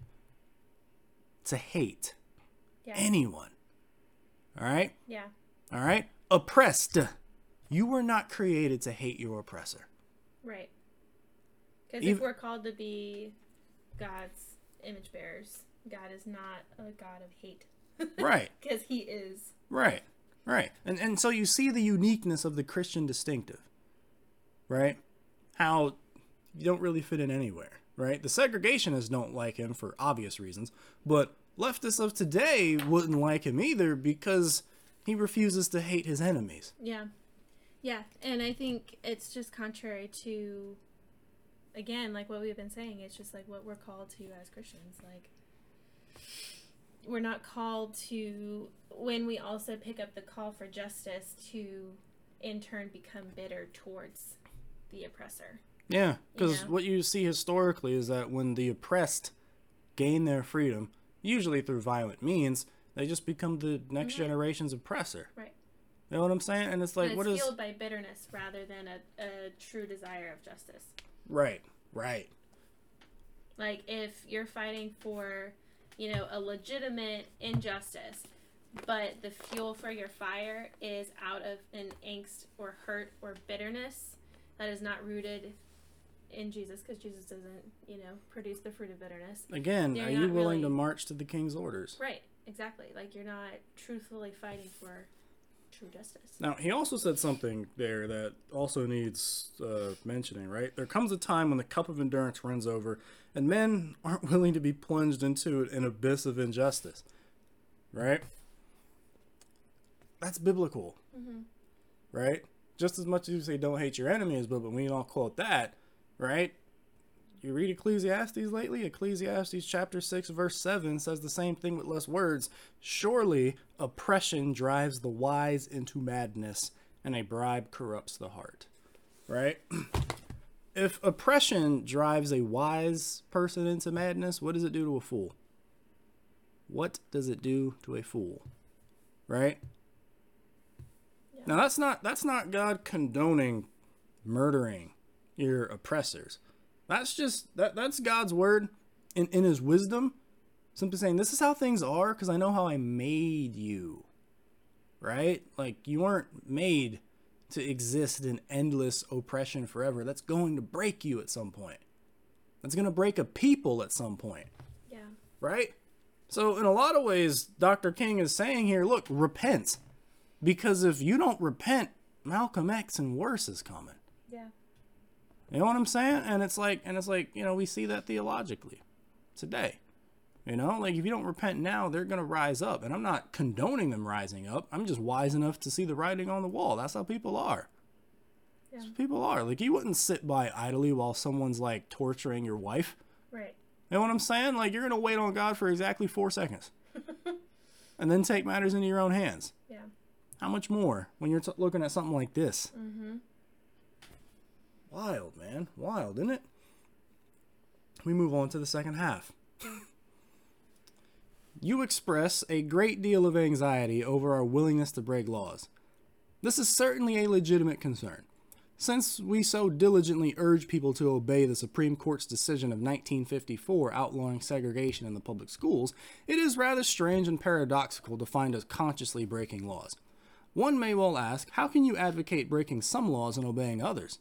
to hate Yeah. anyone. All right? yeah. All right? Oppressed. You were not created to hate your oppressor. Right. Because if we're called to be God's image bearers, God is not a God of hate. Right. Because He is. Right. Right. And and so you see the uniqueness of the Christian distinctive. Right? How you don't really fit in anywhere, right? The segregationists don't like him for obvious reasons, but leftists of today wouldn't like him either because he refuses to hate his enemies. Yeah. Yeah. And I think it's just contrary to, again, like what we've been saying. It's just like what we're called to as Christians. Like, we're not called to, when we also pick up the call for justice, to in turn become bitter towards the oppressor. Yeah, because Yeah. what you see historically is that when the oppressed gain their freedom, usually through violent means, they just become the next mm-hmm. generation's oppressor. Right. You know what I'm saying? And it's like, and what it's is fueled by bitterness rather than a, a true desire of justice. right, right, Like if you're fighting for, you know, a legitimate injustice, but the fuel for your fire is out of an angst or hurt or bitterness that is not rooted in Jesus, because Jesus doesn't, you know, produce the fruit of bitterness. Again, They're are you willing to march to the king's orders? Right. Exactly. Like you're not truthfully fighting for true justice. Now, he also said something there that also needs uh, mentioning, right? There comes a time when the cup of endurance runs over, and men aren't willing to be plunged into an abyss of injustice, right? That's biblical, right? Just as much as you say don't hate your enemies, but when we don't quote that, right? You read Ecclesiastes lately? Ecclesiastes chapter 6, verse 7 says the same thing with less words. Surely oppression drives the wise into madness, and a bribe corrupts the heart. Right? if oppression drives a wise person into madness, what does it do to a fool? What does it do to a fool? Right? Now that's not that's not God condoning murdering your oppressors. That's just that that's God's word in, in his wisdom. Simply saying this is how things are because I know how I made you. Right? Like you weren't made to exist in endless oppression forever. That's going to break you at some point. That's going to break a people at some point Yeah. right? So, in a lot of ways, Dr. King is saying here look, repent. Because if you don't repent, Malcolm X and worse is coming. Yeah. You know what I'm saying? And it's like, and it's like, you know, we see that theologically today. You know, like if you don't repent now, they're going to rise up. And I'm not condoning them rising up. I'm just wise enough to see the writing on the wall. That's how people are. That's how people are. Like, you wouldn't sit by idly while someone's like torturing your wife. Right. You know what I'm saying? Like you're gonna wait on God for exactly four seconds, and then take matters into your own hands. Yeah. How much more when you're t- looking at something like this? Mm-hmm. Wild, man, wild, isn't it? We move on to the second half. You express a great deal of anxiety over our willingness to break laws. This is certainly a legitimate concern. Since we so diligently urge people to obey the Supreme Court's decision of 1954 outlawing segregation in the public schools, it is rather strange and paradoxical to find us consciously breaking laws. One may well ask, how can you advocate breaking some laws and obeying others?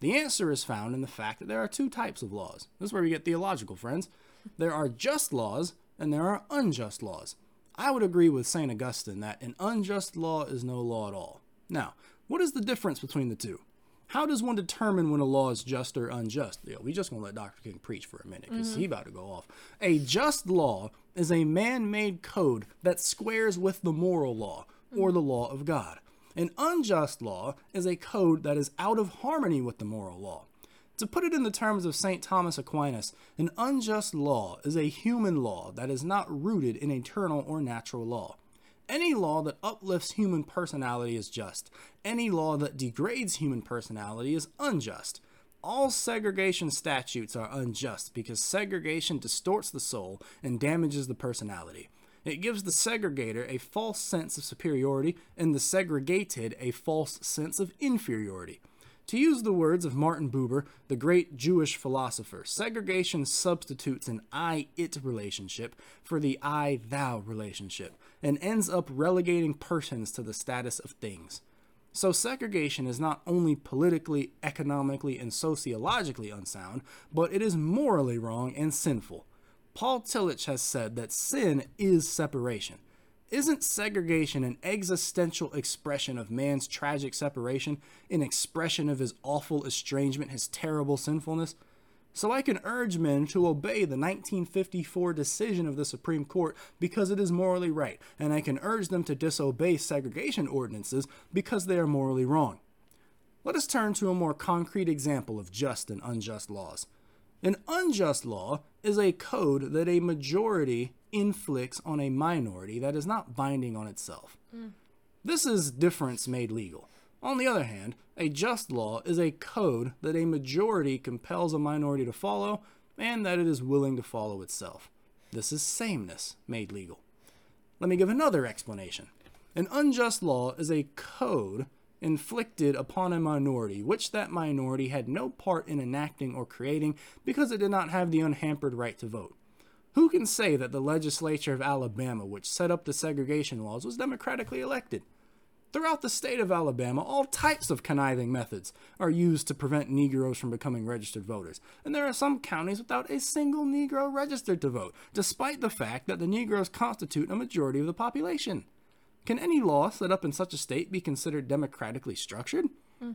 The answer is found in the fact that there are two types of laws. This is where we get theological, friends. There are just laws and there are unjust laws. I would agree with St. Augustine that an unjust law is no law at all. Now, what is the difference between the two? How does one determine when a law is just or unjust? Yo, we just gonna let Dr. King preach for a minute because he mm-hmm. about to go off. A just law is a man-made code that squares with the moral law or the law of God. An unjust law is a code that is out of harmony with the moral law. To put it in the terms of St. Thomas Aquinas, an unjust law is a human law that is not rooted in eternal or natural law. Any law that uplifts human personality is just. Any law that degrades human personality is unjust. All segregation statutes are unjust because segregation distorts the soul and damages the personality. It gives the segregator a false sense of superiority and the segregated a false sense of inferiority. To use the words of Martin Buber, the great Jewish philosopher, segregation substitutes an I it relationship for the I thou relationship and ends up relegating persons to the status of things. So, segregation is not only politically, economically, and sociologically unsound, but it is morally wrong and sinful. Paul Tillich has said that sin is separation. Isn't segregation an existential expression of man's tragic separation, an expression of his awful estrangement, his terrible sinfulness? So I can urge men to obey the 1954 decision of the Supreme Court because it is morally right, and I can urge them to disobey segregation ordinances because they are morally wrong. Let us turn to a more concrete example of just and unjust laws. An unjust law is a code that a majority inflicts on a minority that is not binding on itself. Mm. This is difference made legal. On the other hand, a just law is a code that a majority compels a minority to follow and that it is willing to follow itself. This is sameness made legal. Let me give another explanation. An unjust law is a code inflicted upon a minority, which that minority had no part in enacting or creating because it did not have the unhampered right to vote. Who can say that the legislature of Alabama, which set up the segregation laws, was democratically elected? Throughout the state of Alabama, all types of conniving methods are used to prevent Negroes from becoming registered voters, and there are some counties without a single Negro registered to vote, despite the fact that the Negroes constitute a majority of the population. Can any law set up in such a state be considered democratically structured? Mm.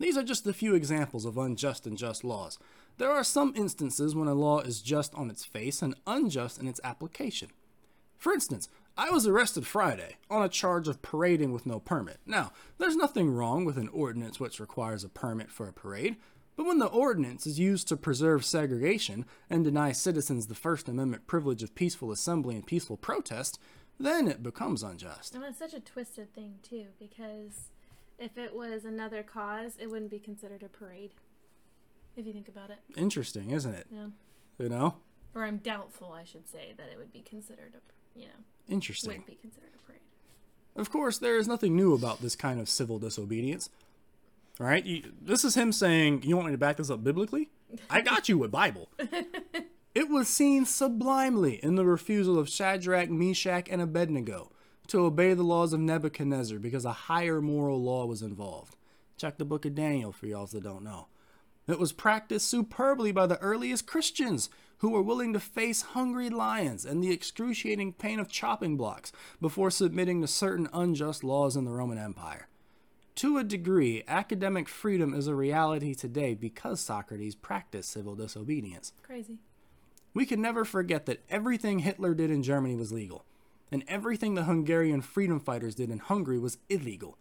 These are just a few examples of unjust and just laws. There are some instances when a law is just on its face and unjust in its application. For instance, I was arrested Friday on a charge of parading with no permit. Now, there's nothing wrong with an ordinance which requires a permit for a parade, but when the ordinance is used to preserve segregation and deny citizens the First Amendment privilege of peaceful assembly and peaceful protest, then it becomes unjust. And it's such a twisted thing too, because if it was another cause, it wouldn't be considered a parade. If you think about it. Interesting, isn't it? Yeah. You know. Or I'm doubtful, I should say, that it would be considered a, you know. Interesting. Would be considered a parade. Of course, there is nothing new about this kind of civil disobedience. All right, you, this is him saying, "You want me to back this up biblically? I got you with Bible." It was seen sublimely in the refusal of Shadrach, Meshach, and Abednego to obey the laws of Nebuchadnezzar because a higher moral law was involved. Check the book of Daniel for y'all that don't know. It was practiced superbly by the earliest Christians who were willing to face hungry lions and the excruciating pain of chopping blocks before submitting to certain unjust laws in the Roman Empire. To a degree, academic freedom is a reality today because Socrates practiced civil disobedience. Crazy. We can never forget that everything Hitler did in Germany was legal, and everything the Hungarian freedom fighters did in Hungary was illegal.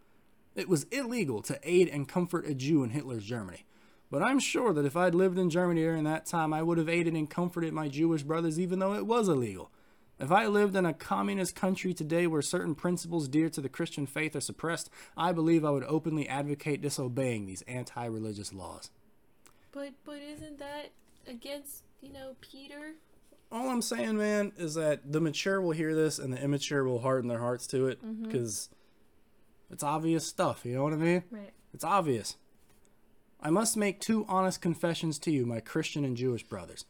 It was illegal to aid and comfort a Jew in Hitler's Germany. But I'm sure that if I'd lived in Germany during that time, I would have aided and comforted my Jewish brothers even though it was illegal. If I lived in a communist country today where certain principles dear to the Christian faith are suppressed, I believe I would openly advocate disobeying these anti religious laws. But but isn't that against you know, Peter. All I'm saying, man, is that the mature will hear this and the immature will harden their hearts to it because mm-hmm. it's obvious stuff. You know what I mean? Right. It's obvious. I must make two honest confessions to you, my Christian and Jewish brothers.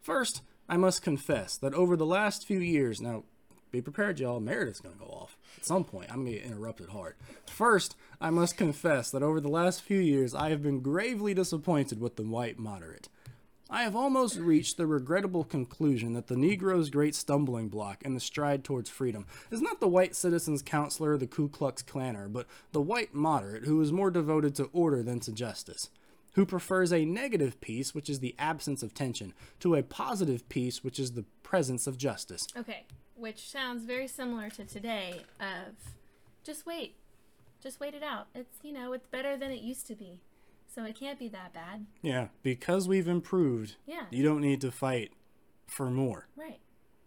First, I must confess that over the last few years, now be prepared, y'all, Meredith's going to go off at some point. I'm going to get interrupted hard. First, I must confess that over the last few years, I have been gravely disappointed with the white moderate. I have almost reached the regrettable conclusion that the Negro's great stumbling block in the stride towards freedom is not the white citizen's counselor, the Ku Klux Klanner, but the white moderate who is more devoted to order than to justice, who prefers a negative peace, which is the absence of tension, to a positive peace, which is the presence of justice. Okay, which sounds very similar to today of just wait. Just wait it out. It's you know it's better than it used to be, so it can't be that bad. Yeah, because we've improved, Yeah. you don't need to fight for more. Right.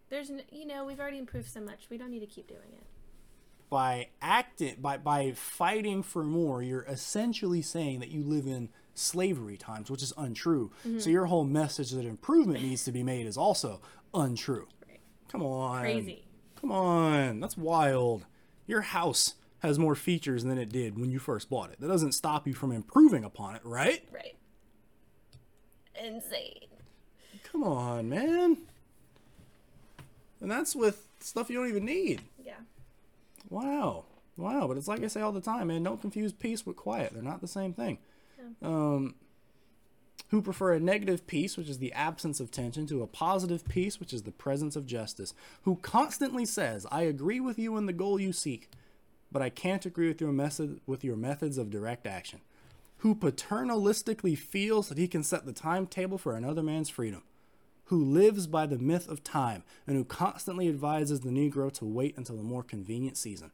There's n- you know we've already improved so much. We don't need to keep doing it. By acting, by by fighting for more, you're essentially saying that you live in slavery times, which is untrue. Mm-hmm. So your whole message that improvement needs to be made is also untrue. Right. Come on. Crazy. Come on. That's wild. Your house has more features than it did when you first bought it. That doesn't stop you from improving upon it, right? Right. Insane. Come on, man. And that's with stuff you don't even need. Yeah. Wow. Wow. But it's like I say all the time, man. Don't confuse peace with quiet. They're not the same thing. Um, who prefer a negative peace, which is the absence of tension, to a positive peace, which is the presence of justice. Who constantly says, I agree with you in the goal you seek, but I can't agree with your method with your methods of direct action. Who paternalistically feels that he can set the timetable for another man's freedom who lives by the myth of time and who constantly advises the Negro to wait until a more convenient season.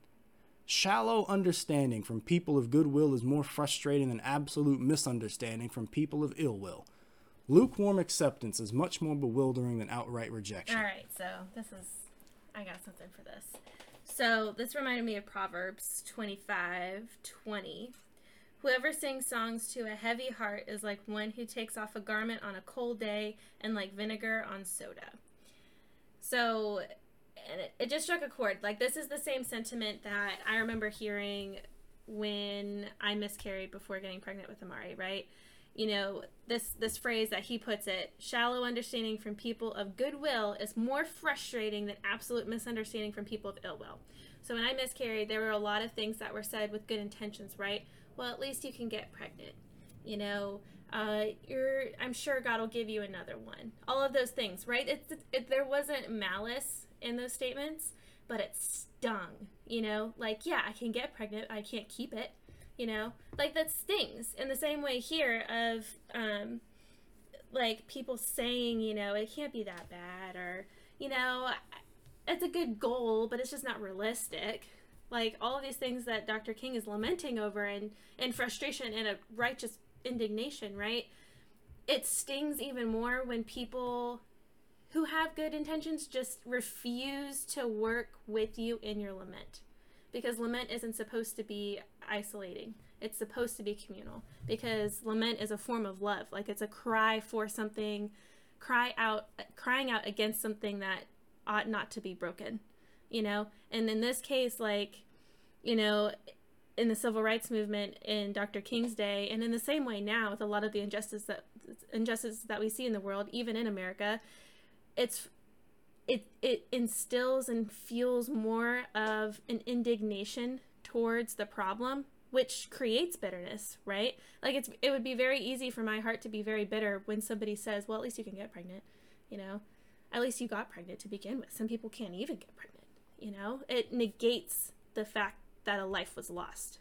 Shallow understanding from people of goodwill is more frustrating than absolute misunderstanding from people of ill will. Lukewarm acceptance is much more bewildering than outright rejection. All right, so this is I got something for this. So this reminded me of Proverbs twenty five twenty. Whoever sings songs to a heavy heart is like one who takes off a garment on a cold day and like vinegar on soda. So, and it, it just struck a chord. Like, this is the same sentiment that I remember hearing when I miscarried before getting pregnant with Amari, right? You know, this this phrase that he puts it, shallow understanding from people of goodwill is more frustrating than absolute misunderstanding from people of ill will. So when I miscarried, there were a lot of things that were said with good intentions, right? Well, at least you can get pregnant. You know, uh, you're. I'm sure God will give you another one. All of those things, right? It's it, there wasn't malice in those statements, but it stung. You know, like yeah, I can get pregnant, I can't keep it. You know, like that stings. In the same way here of um, like people saying, you know, it can't be that bad, or you know, it's a good goal, but it's just not realistic. Like all of these things that Dr. King is lamenting over and and frustration and a righteous indignation, right? It stings even more when people who have good intentions just refuse to work with you in your lament. Because lament isn't supposed to be isolating. It's supposed to be communal. Because lament is a form of love. Like it's a cry for something, cry out crying out against something that ought not to be broken. You know? And in this case, like, you know, in the civil rights movement in Dr. King's day, and in the same way now with a lot of the injustice that injustices that we see in the world, even in America, it's it it instills and fuels more of an indignation towards the problem, which creates bitterness, right? Like it's it would be very easy for my heart to be very bitter when somebody says, "Well, at least you can get pregnant," you know. At least you got pregnant to begin with. Some people can't even get pregnant, you know. It negates the fact that a life was lost,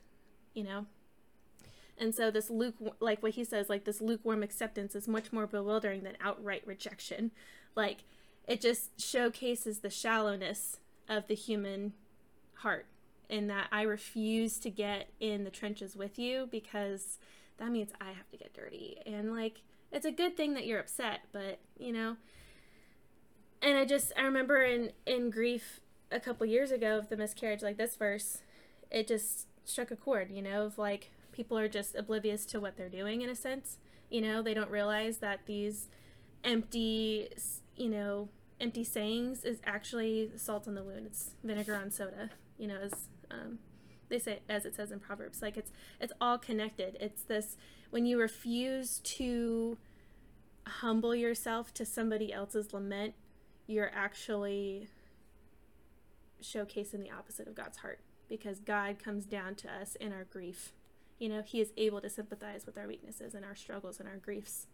you know? And so this luke like what he says like this lukewarm acceptance is much more bewildering than outright rejection. Like it just showcases the shallowness of the human heart in that I refuse to get in the trenches with you because that means I have to get dirty. And like it's a good thing that you're upset, but you know, and I just I remember in in grief a couple years ago of the miscarriage like this verse it just struck a chord, you know, of like people are just oblivious to what they're doing in a sense. You know, they don't realize that these empty, you know, empty sayings is actually salt on the wound. It's vinegar on soda, you know, as um, they say, as it says in Proverbs. Like it's it's all connected. It's this when you refuse to humble yourself to somebody else's lament, you're actually showcasing the opposite of God's heart because God comes down to us in our grief. You know, He is able to sympathize with our weaknesses and our struggles and our griefs.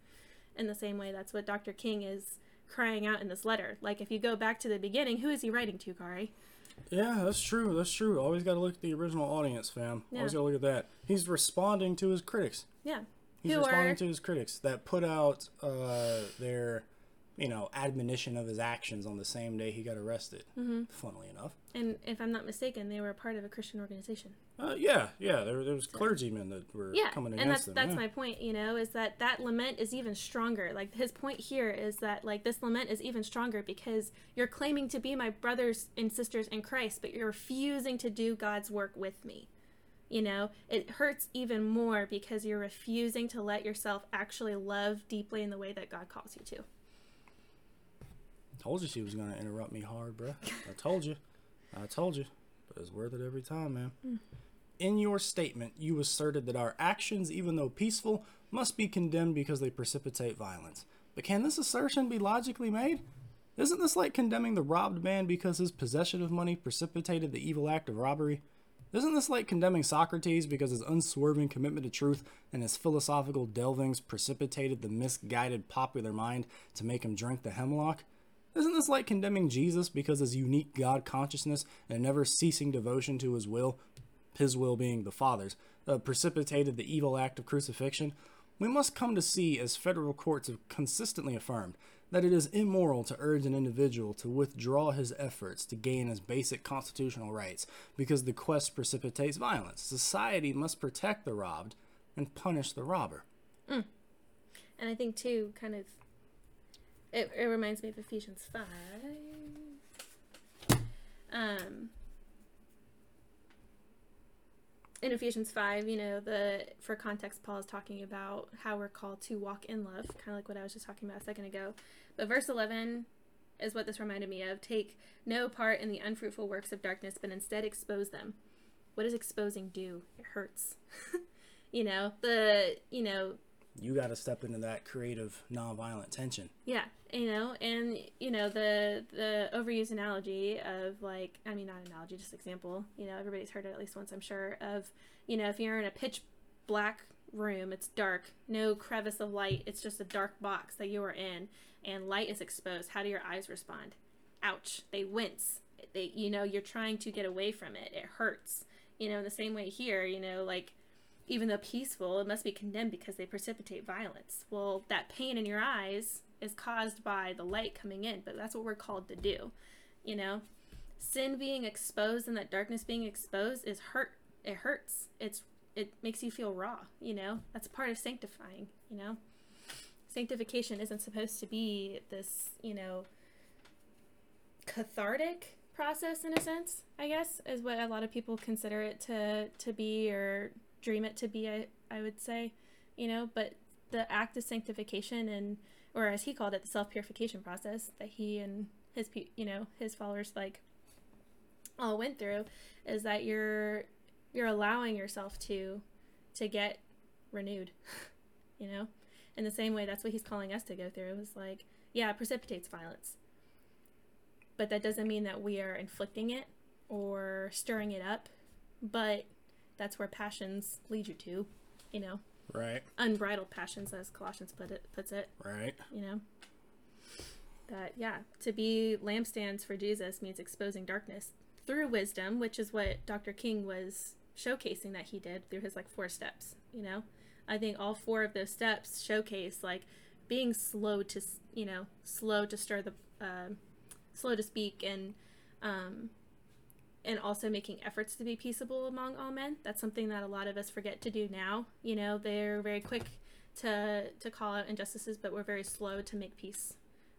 In the same way, that's what Dr. King is crying out in this letter. Like, if you go back to the beginning, who is he writing to, Kari? Yeah, that's true. That's true. Always got to look at the original audience, fam. Yeah. Always got to look at that. He's responding to his critics. Yeah. He's Who responding are- to his critics that put out uh, their you know, admonition of his actions on the same day he got arrested. Mm-hmm. Funnily enough. And if I'm not mistaken, they were a part of a Christian organization. Uh, yeah, yeah. There, there was clergymen that were Yeah, coming and against that's him. that's yeah. my point. You know, is that that lament is even stronger. Like his point here is that like this lament is even stronger because you're claiming to be my brothers and sisters in Christ, but you're refusing to do God's work with me. You know, it hurts even more because you're refusing to let yourself actually love deeply in the way that God calls you to. Told you she was gonna interrupt me hard, bruh. I told you. I told you. But it's worth it every time, man. In your statement, you asserted that our actions, even though peaceful, must be condemned because they precipitate violence. But can this assertion be logically made? Isn't this like condemning the robbed man because his possession of money precipitated the evil act of robbery? Isn't this like condemning Socrates because his unswerving commitment to truth and his philosophical delvings precipitated the misguided popular mind to make him drink the hemlock? Isn't this like condemning Jesus because his unique God consciousness and never ceasing devotion to his will, his will being the Father's, uh, precipitated the evil act of crucifixion? We must come to see, as federal courts have consistently affirmed, that it is immoral to urge an individual to withdraw his efforts to gain his basic constitutional rights because the quest precipitates violence. Society must protect the robbed and punish the robber. And I think too, kind of, it, it reminds me of Ephesians five. Um, in Ephesians five, you know, the for context, Paul is talking about how we're called to walk in love, kind of like what I was just talking about a second ago. But verse eleven is what this reminded me of. Take no part in the unfruitful works of darkness, but instead expose them. What does exposing do? It hurts. you know the you know You got to step into that creative, nonviolent tension. Yeah, you know, and you know the the overused analogy of like I mean not analogy, just example. You know, everybody's heard it at least once, I'm sure. Of you know, if you're in a pitch black room, it's dark, no crevice of light, it's just a dark box that you are in, and light is exposed. How do your eyes respond? Ouch! They wince. They, you know, you're trying to get away from it. It hurts. You know, in the same way here, you know, like even though peaceful, it must be condemned because they precipitate violence. Well, that pain in your eyes is caused by the light coming in, but that's what we're called to do. You know, sin being exposed and that darkness being exposed is hurt. It hurts. It's it makes you feel raw. You know, that's part of sanctifying. You know, sanctification isn't supposed to be this. You know, cathartic process in a sense. I guess is what a lot of people consider it to to be or dream it to be. I I would say, you know, but the act of sanctification and or as he called it the self-purification process that he and his you know his followers like all went through is that you're you're allowing yourself to to get renewed you know in the same way that's what he's calling us to go through it was like yeah it precipitates violence but that doesn't mean that we are inflicting it or stirring it up but that's where passions lead you to you know? Right, unbridled passions as colossians put it puts it right. you know? That yeah to be lampstands for jesus means exposing darkness through wisdom which is what dr king was showcasing that he did through his like four steps you know? I think all four of those steps showcase like being slow to you know slow to stir the uh, slow to speak and um and also making efforts to be peaceable among all men. That's something that a lot of us forget to do now. You know they're very quick to to call out injustices but we're very slow to make peace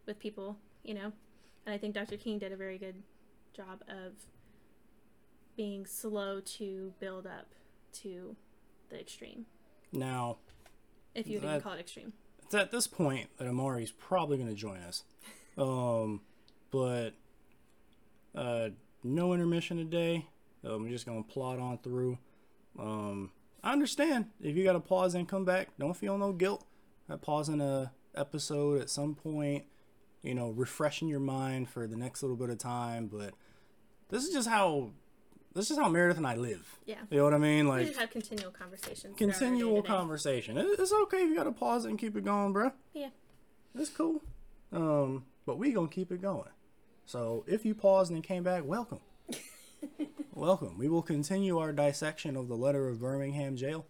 with people you know? And i think dr king did a very good job of being slow to build up to the extreme. Now, if you even call it extreme. it's at this point that Amari's probably going to join us. Um, but uh, no intermission today. Um, we're just going to plod on through. Um, I understand if you got to pause and come back. Don't feel no guilt at pausing a episode at some point. You know, refreshing your mind for the next little bit of time. But this is just how this is how Meredith and I live. yeah You know what I mean? we Like just have continual conversations continual conversation. It's okay if you got to pause it and keep it going, bruh. yeah It's cool. Um, but we gonna keep it going. So if you paused and came back, welcome. welcome. We will continue our dissection of the letter of Birmingham jail.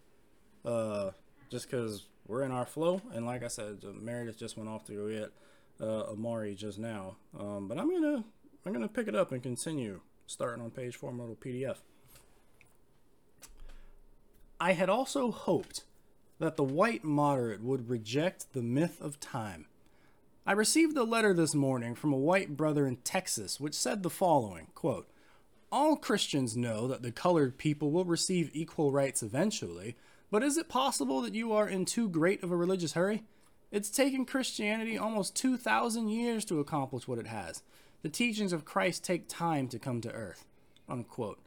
Uh, just because we're in our flow, and like I said, Meredith just went off to go get uh, Amari just now. Um, but I'm gonna I'm gonna pick it up and continue starting on page four, my little PDF. I had also hoped that the white moderate would reject the myth of time. I received a letter this morning from a white brother in Texas which said the following quote, All Christians know that the colored people will receive equal rights eventually, but is it possible that you are in too great of a religious hurry? It's taken Christianity almost 2,000 years to accomplish what it has. The teachings of Christ take time to come to earth. Unquote.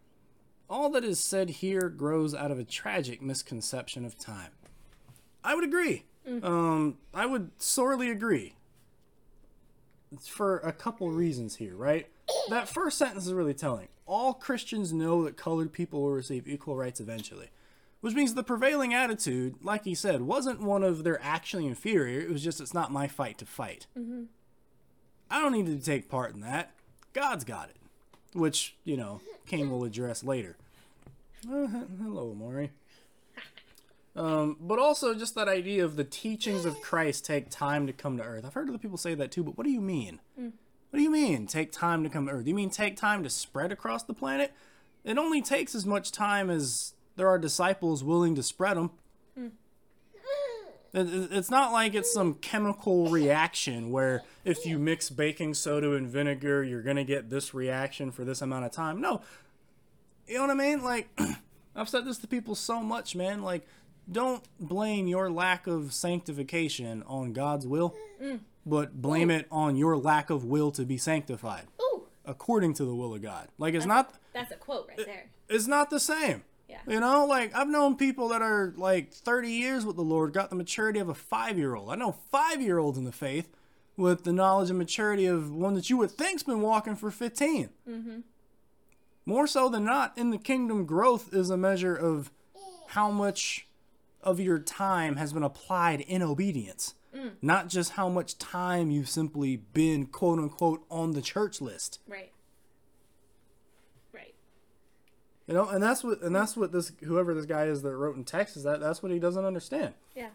All that is said here grows out of a tragic misconception of time. I would agree. Um, I would sorely agree. For a couple reasons here, right? That first sentence is really telling. All Christians know that colored people will receive equal rights eventually. Which means the prevailing attitude, like he said, wasn't one of they're actually inferior. It was just it's not my fight to fight. I don't need to take part in that. God's got it. Which, you know, King will address later. Uh, hello, Maury. Um, but also just that idea of the teachings of Christ take time to come to earth. I've heard other people say that too, but what do you mean? What do you mean take time to come to earth? Do you mean take time to spread across the planet? It only takes as much time as there are disciples willing to spread them. It- It's not like it's some chemical reaction where if you mix baking soda and vinegar, you're going to get this reaction for this amount of time. No. You know what I mean? Like, I've said this to people so much, man. Like, don't blame your lack of sanctification on God's will, but blame it on your lack of will to be sanctified Ooh, according to the will of God. Like, it's not that's a quote right there. it's not the same. Yeah. You know, like I've known people that are like 30 years with the Lord, got the maturity of a five year old. I know five year olds in the faith with the knowledge and maturity of one that you would think's been walking for 15. Mm-hmm. More so than not, in the kingdom, growth is a measure of how much of your time has been applied in obedience, mm. not just how much time you've simply been quote unquote on the church list. Right. Right. You know, and that's what and that's what this whoever this guy is that wrote in Texas that that's what he doesn't understand. Yeah.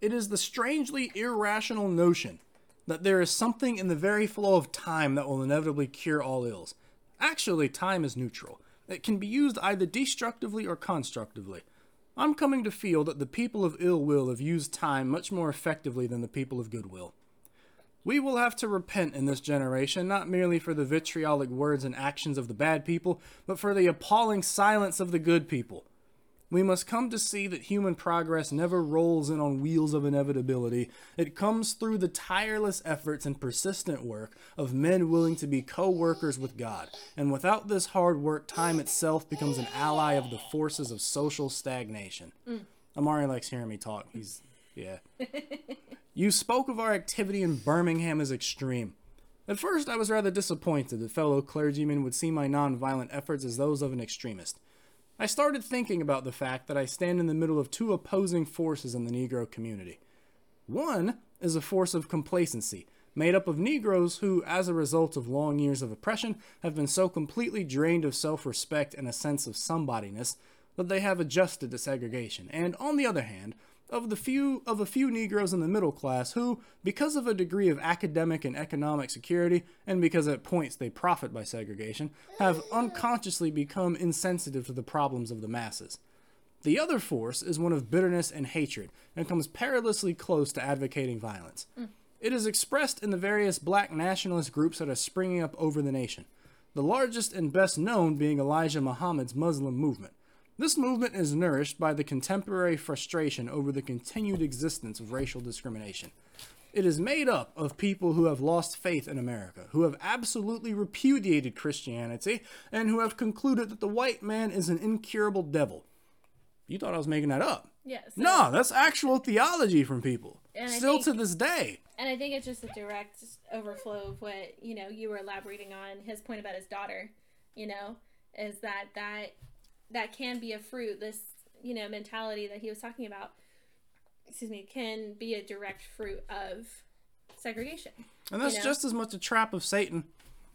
It is the strangely irrational notion that there is something in the very flow of time that will inevitably cure all ills. Actually, time is neutral. It can be used either destructively or constructively. I'm coming to feel that the people of ill will have used time much more effectively than the people of goodwill. We will have to repent in this generation, not merely for the vitriolic words and actions of the bad people, but for the appalling silence of the good people. We must come to see that human progress never rolls in on wheels of inevitability. It comes through the tireless efforts and persistent work of men willing to be co workers with God. And without this hard work, time itself becomes an ally of the forces of social stagnation. Mm. Amari likes hearing me talk. He's, yeah. You spoke of our activity in Birmingham as extreme. At first, I was rather disappointed that fellow clergymen would see my nonviolent efforts as those of an extremist. I started thinking about the fact that I stand in the middle of two opposing forces in the Negro community. One is a force of complacency, made up of Negroes who, as a result of long years of oppression, have been so completely drained of self respect and a sense of somebodyness that they have adjusted to segregation, and on the other hand, of the few of a few Negroes in the middle class who, because of a degree of academic and economic security, and because at points they profit by segregation, have unconsciously become insensitive to the problems of the masses. The other force is one of bitterness and hatred, and comes perilously close to advocating violence. Mm. It is expressed in the various black nationalist groups that are springing up over the nation, the largest and best known being Elijah Muhammad's Muslim movement. This movement is nourished by the contemporary frustration over the continued existence of racial discrimination. It is made up of people who have lost faith in America, who have absolutely repudiated Christianity, and who have concluded that the white man is an incurable devil. You thought I was making that up. Yeah. so- No, that's actual theology from people. And Still think- to this day. And I think it's just a direct overflow of what you know you were elaborating on his point about his daughter. You know, is that that that can be a fruit. This you know mentality that he was talking about. Excuse me, can be a direct fruit of segregation. And that's know? just as much a trap of Satan.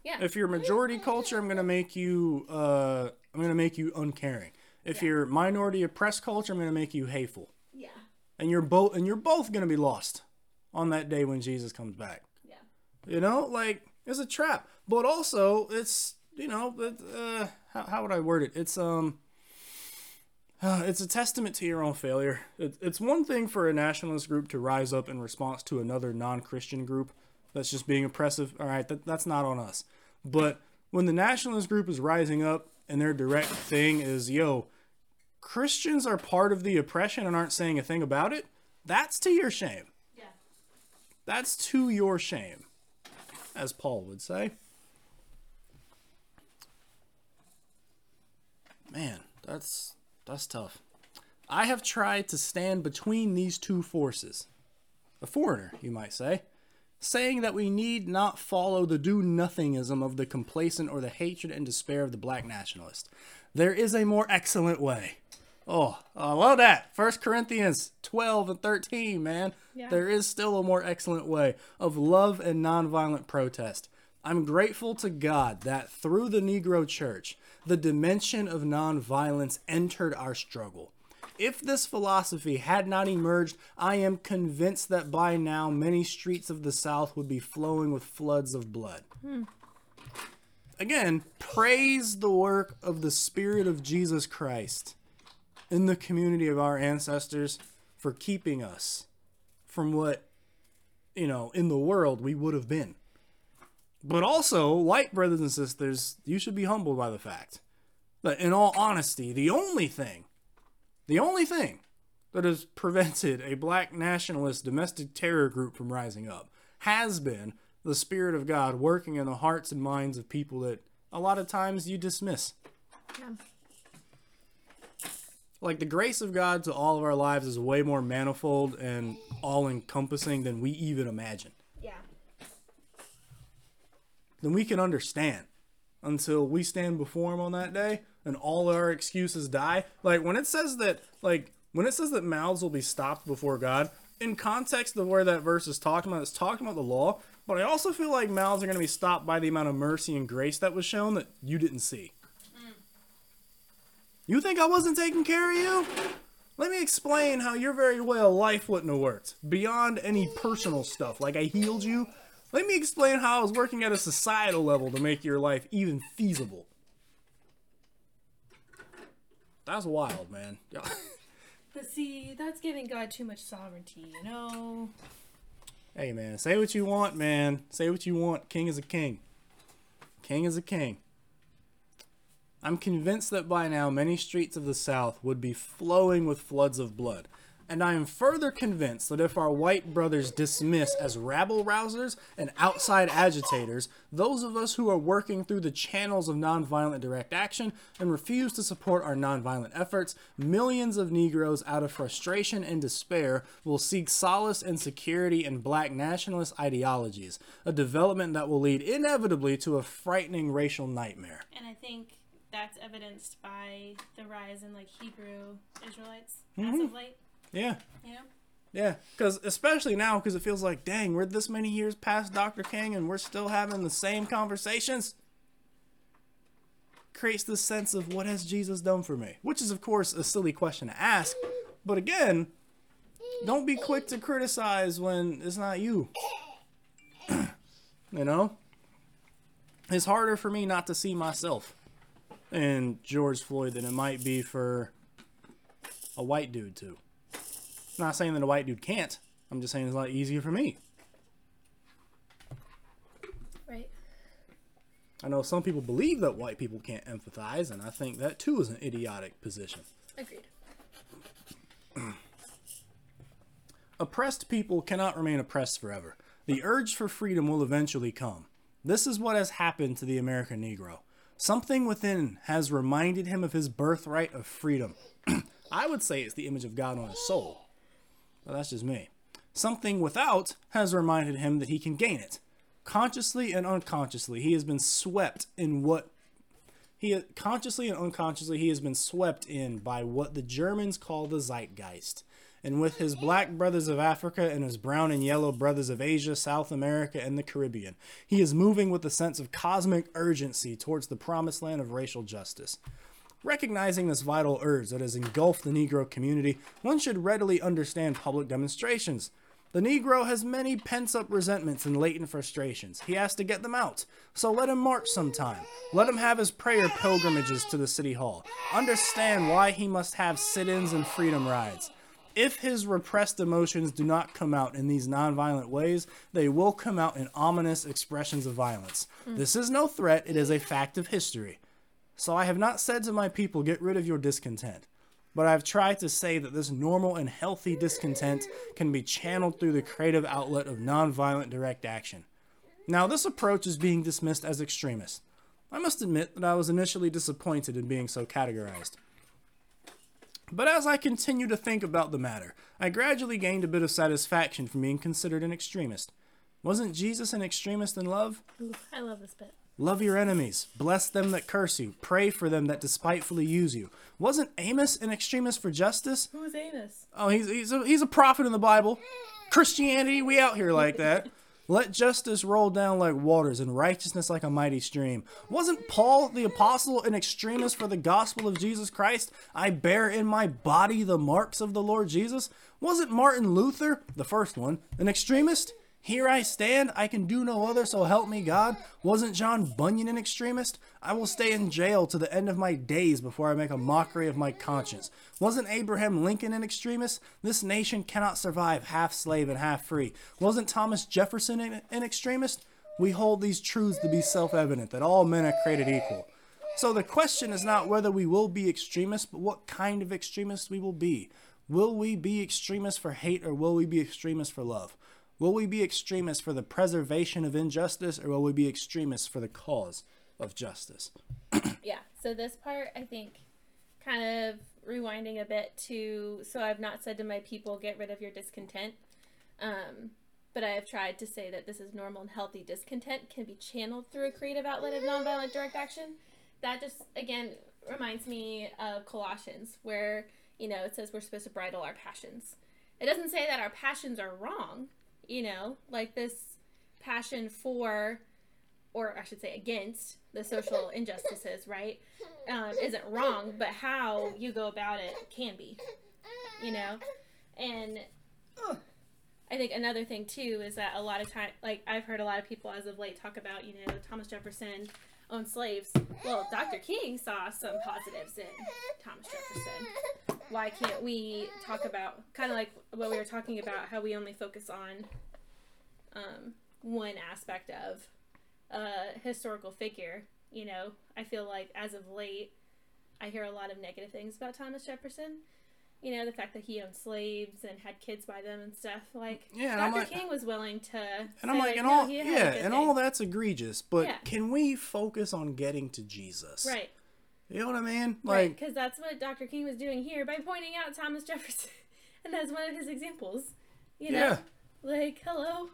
Yeah. If you're majority culture, I'm gonna make you uh I'm gonna make you uncaring. If you're minority oppressed culture, I'm gonna make you hateful. yeah. And you're both and you're both gonna be lost on that day when Jesus comes back. Yeah. You know, like it's a trap, but also it's you know, uh, how, how would I word it? It's um, Uh, it's a testament to your own failure. It's one thing for a nationalist group to rise up in response to another non-Christian group that's just being oppressive. All right, that, that's not on us. But when the nationalist group is rising up and their direct thing is, yo, Christians are part of the oppression and aren't saying a thing about it, that's to your shame. Yeah. That's to your shame, as Paul would say. Man, that's that's tough. I have tried to stand between these two forces. A foreigner, you might say, saying that we need not follow the do nothingism of the complacent or the hatred and despair of the black nationalist. There is a more excellent way. Oh, I love that. First Corinthians 12 and 13, man. Yeah. There is still a more excellent way of love and nonviolent protest. I'm grateful to God that through the Negro Church, the dimension of nonviolence entered our struggle. If this philosophy had not emerged, I am convinced that by now many streets of the South would be flowing with floods of blood. Again, praise the work of the Spirit of Jesus Christ in the community of our ancestors for keeping us from what, you know, in the world we would have been. But also, like brothers and sisters, you should be humbled by the fact that, in all honesty, the only thing, the only thing that has prevented a black nationalist domestic terror group from rising up has been the Spirit of God working in the hearts and minds of people that a lot of times you dismiss. Yeah. Like the grace of God to all of our lives is way more manifold and all encompassing than we even imagine. Than we can understand until we stand before him on that day and all our excuses die. Like when it says that like when it says that mouths will be stopped before God, in context of where that verse is talking about, it's talking about the law, but I also feel like mouths are going to be stopped by the amount of mercy and grace that was shown that you didn't see. Mm. You think I wasn't taking care of you? Let me explain how your very way of life wouldn't have worked. Beyond any personal stuff, like I healed you. Let me explain how I was working at a societal level to make your life even feasible. That's wild, man. But see, that's giving God too much sovereignty, you know? hey, man, say what you want, man. Say what you want. King is a king. King is a king. I'm convinced that by now many streets of the South would be flowing with floods of blood. And I am further convinced that if our white brothers dismiss as rabble rousers and outside agitators those of us who are working through the channels of nonviolent direct action and refuse to support our nonviolent efforts, millions of Negroes out of frustration and despair will seek solace and security in black nationalist ideologies, a development that will lead inevitably to a frightening racial nightmare. And I think that's evidenced by the rise in like Hebrew Israelites Mm-hmm. as of late, Yeah. you know? Yeah, because especially now, because it feels like, dang, we're this many years past Dr. King and we're still having the same conversations. Creates this sense of what has Jesus done for me, which is, of course, a silly question to ask. But again, don't be quick to criticize when it's not you. you know? It's harder for me not to see myself in George Floyd than it might be for a white dude to. I'm not saying that a white dude can't. I'm just saying it's a lot easier for me. Right. I know some people believe that white people can't empathize, and I think that too is an idiotic position. Agreed. Oppressed people cannot remain oppressed forever. The urge for freedom will eventually come. This is what has happened to the American Negro. Something within has reminded him of his birthright of freedom. I would say it's the image of God on his soul. But that's just me. Something without has reminded him that he can gain it. Consciously and unconsciously, he has been swept in what he consciously and unconsciously he has been swept in by what the Germans call the zeitgeist. And with his black brothers of Africa and his brown and yellow brothers of Asia, South America, and the Caribbean, he is moving with a sense of cosmic urgency towards the promised land of racial justice. Recognizing this vital urge that has engulfed the Negro community, one should readily understand public demonstrations. The Negro has many pent up resentments and latent frustrations. He has to get them out. So let him march sometime. Let him have his prayer pilgrimages to the City Hall. Understand why he must have sit ins and freedom rides. If his repressed emotions do not come out in these nonviolent ways, they will come out in ominous expressions of violence. This is no threat, it is a fact of history. So I have not said to my people, get rid of your discontent. But I've tried to say that this normal and healthy discontent can be channeled through the creative outlet of nonviolent direct action. Now, this approach is being dismissed as extremist. I must admit that I was initially disappointed in being so categorized. But as I continued to think about the matter, I gradually gained a bit of satisfaction from being considered an extremist. Wasn't Jesus an extremist in love? Ooh, I love this bit. Love your enemies, bless them that curse you, pray for them that despitefully use you. Wasn't Amos an extremist for justice? Who is Amos? Oh, he's he's a, he's a prophet in the Bible. Christianity, we out here like that. Let justice roll down like waters and righteousness like a mighty stream. Wasn't Paul the apostle an extremist for the gospel of Jesus Christ? I bear in my body the marks of the Lord Jesus. Wasn't Martin Luther, the first one, an extremist? Here I stand, I can do no other, so help me God. Wasn't John Bunyan an extremist? I will stay in jail to the end of my days before I make a mockery of my conscience. Wasn't Abraham Lincoln an extremist? This nation cannot survive half slave and half free. Wasn't Thomas Jefferson an, an extremist? We hold these truths to be self evident that all men are created equal. So the question is not whether we will be extremists, but what kind of extremists we will be. Will we be extremists for hate or will we be extremists for love? Will we be extremists for the preservation of injustice or will we be extremists for the cause of justice? Yeah. So this part, I think, kind of rewinding a bit to so I've not said to my people, get rid of your discontent. Um, but I have tried to say that this is normal and healthy discontent can be channeled through a creative outlet of nonviolent direct action. That just again reminds me of Colossians, where you know it says we're supposed to bridle our passions. It doesn't say that our passions are wrong, you know, like this passion for, or I should say against the social injustices, right? Um, isn't wrong, but how you go about it can be, you know, and I think another thing too is that a lot of time, like I've heard a lot of people as of late talk about, you know, Thomas Jefferson owned slaves. Well, Dr. King saw some positives in Thomas Jefferson. Why can't we talk about kind of like what we were talking about, how we only focus on um, one aspect of a historical figure? You know, I feel like as of late, I hear a lot of negative things about Thomas Jefferson. You know, the fact that he owned slaves and had kids by them and stuff. Like, Yeah, Dr. Like- King was willing to. And I'm say, like, and no, all he had a yeah, and thing. all that's egregious, but Yeah. can we focus on getting to Jesus? Right. You know what I mean? Right, Like, because that's what Dr. King was doing here by pointing out Thomas Jefferson, and that's one of his examples. You know, yeah, like hello,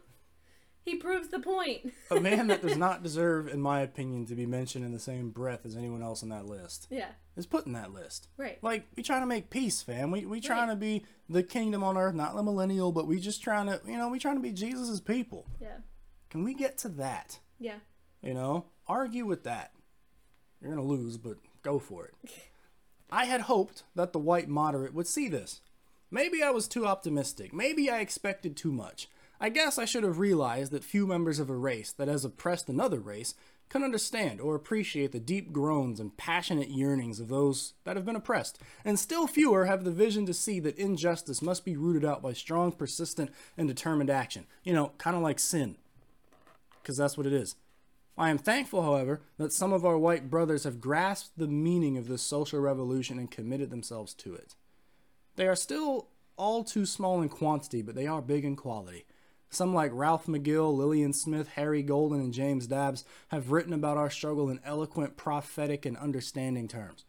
he proves the point. a man that does not deserve, in my opinion, to be mentioned in the same breath as anyone else on that list yeah, is put in that list. right, Like, we trying to make peace, fam. We we trying Right. to be the kingdom on earth, not the millennial, but we just trying to, you know, we trying to be Jesus's people. yeah, Can we get to that? yeah, You know, argue with that. You're gonna lose, but go for it. I had hoped that the white moderate would see this. Maybe I was too optimistic. Maybe I expected too much. I guess I should have realized that few members of a race that has oppressed another race can understand or appreciate the deep groans and passionate yearnings of those that have been oppressed, and still fewer have the vision to see that injustice must be rooted out by strong, persistent, and determined action. You know, kind of like sin. Because that's what it is. I am thankful, however, that some of our white brothers have grasped the meaning of this social revolution and committed themselves to it. They are still all too small in quantity, but they are big in quality. Some, like Ralph McGill, Lillian Smith, Harry Golden, and James Dabbs, have written about our struggle in eloquent, prophetic, and understanding terms.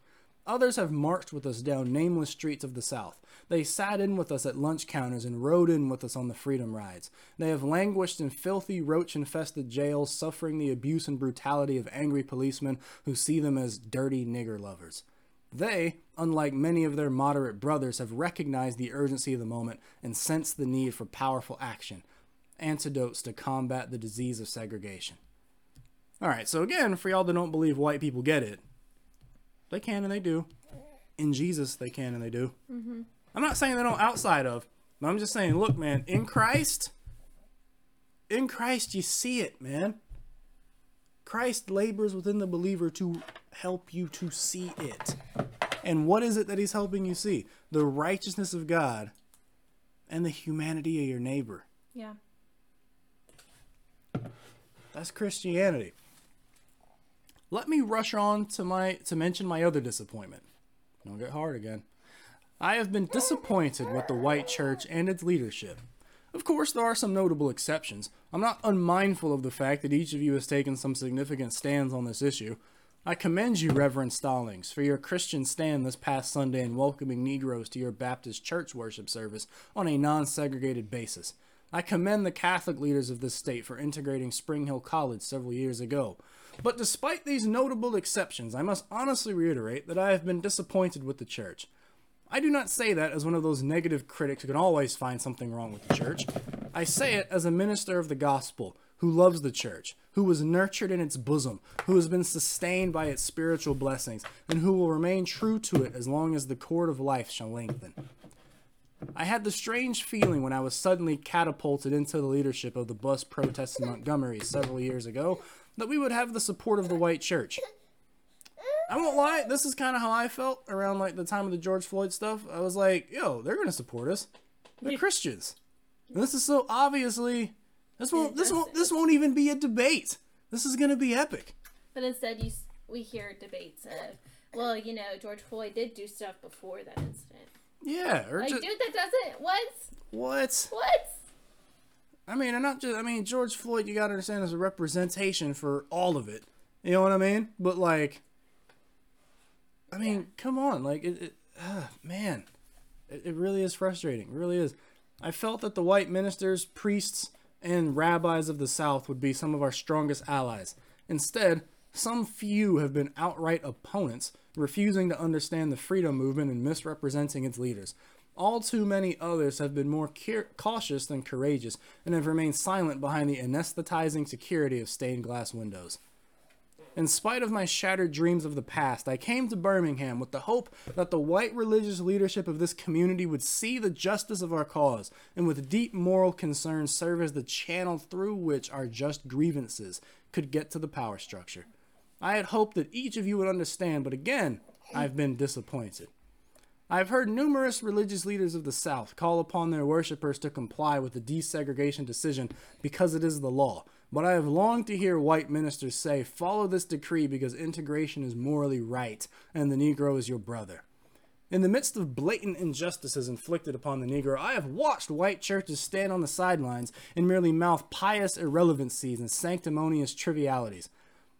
Others have marched with us down nameless streets of the South. They sat in with us at lunch counters and rode in with us on the freedom rides. They have languished in filthy, roach infested jails, suffering the abuse and brutality of angry policemen who see them as dirty nigger lovers. They, unlike many of their moderate brothers, have recognized the urgency of the moment and sensed the need for powerful action, antidotes to combat the disease of segregation. All right, so again, for y'all that don't believe white people get it, they can and they do. In Jesus, they can and they do. Mm-hmm. I'm not saying they don't outside of, But I'm just saying, look, man, in Christ, in Christ, you see it, man. Christ labors within the believer to help you to see it. And what is it that he's helping you see? The righteousness of God and the humanity of your neighbor. Yeah. That's Christianity. Let me rush on to my to mention my other disappointment. Don't get hard again. I have been disappointed with the white church and its leadership. Of course, there are some notable exceptions. I'm not unmindful of the fact that each of you has taken some significant stands on this issue. I commend you, Reverend Stallings, for your Christian stand this past Sunday in welcoming Negroes to your Baptist church worship service on a non segregated basis. I commend the Catholic leaders of this state for integrating Spring Hill College several years ago. But despite these notable exceptions, I must honestly reiterate that I have been disappointed with the church. I do not say that as one of those negative critics who can always find something wrong with the church. I say it as a minister of the gospel who loves the church, who was nurtured in its bosom, who has been sustained by its spiritual blessings, and who will remain true to it as long as the cord of life shall lengthen. I had the strange feeling when I was suddenly catapulted into the leadership of the bus protest in Montgomery several years ago that we would have the support of the white church. I won't lie, this is kind of how I felt around like the time of the George Floyd stuff. I was like, yo, they're gonna support us. They're Christians. And this is so obviously this won't this won't this won't even be a debate. This is gonna be epic. But instead, you we hear debates of, well, you know, George Floyd did do stuff before that incident. Yeah, or Like, just dude, that doesn't. What? what? What? I mean, and not just I mean George Floyd. You gotta understand is a representation for all of it. You know what I mean? But like, I mean, come on, like it, it ah, man, it, it really is frustrating. It really is. I felt that the white ministers, priests, and rabbis of the South would be some of our strongest allies. Instead, some few have been outright opponents, refusing to understand the freedom movement and misrepresenting its leaders. All too many others have been more cautious than courageous and have remained silent behind the anesthetizing security of stained glass windows. In spite of my shattered dreams of the past, I came to Birmingham with the hope that the white religious leadership of this community would see the justice of our cause and with deep moral concern serve as the channel through which our just grievances could get to the power structure. I had hoped that each of you would understand, but again, I've been disappointed. I've heard numerous religious leaders of the South call upon their worshippers to comply with the desegregation decision because it is the law. But I have longed to hear white ministers say, follow this decree because integration is morally right and the Negro is your brother. In the midst of blatant injustices inflicted upon the Negro, I have watched white churches stand on the sidelines and merely mouth pious irrelevancies and sanctimonious trivialities.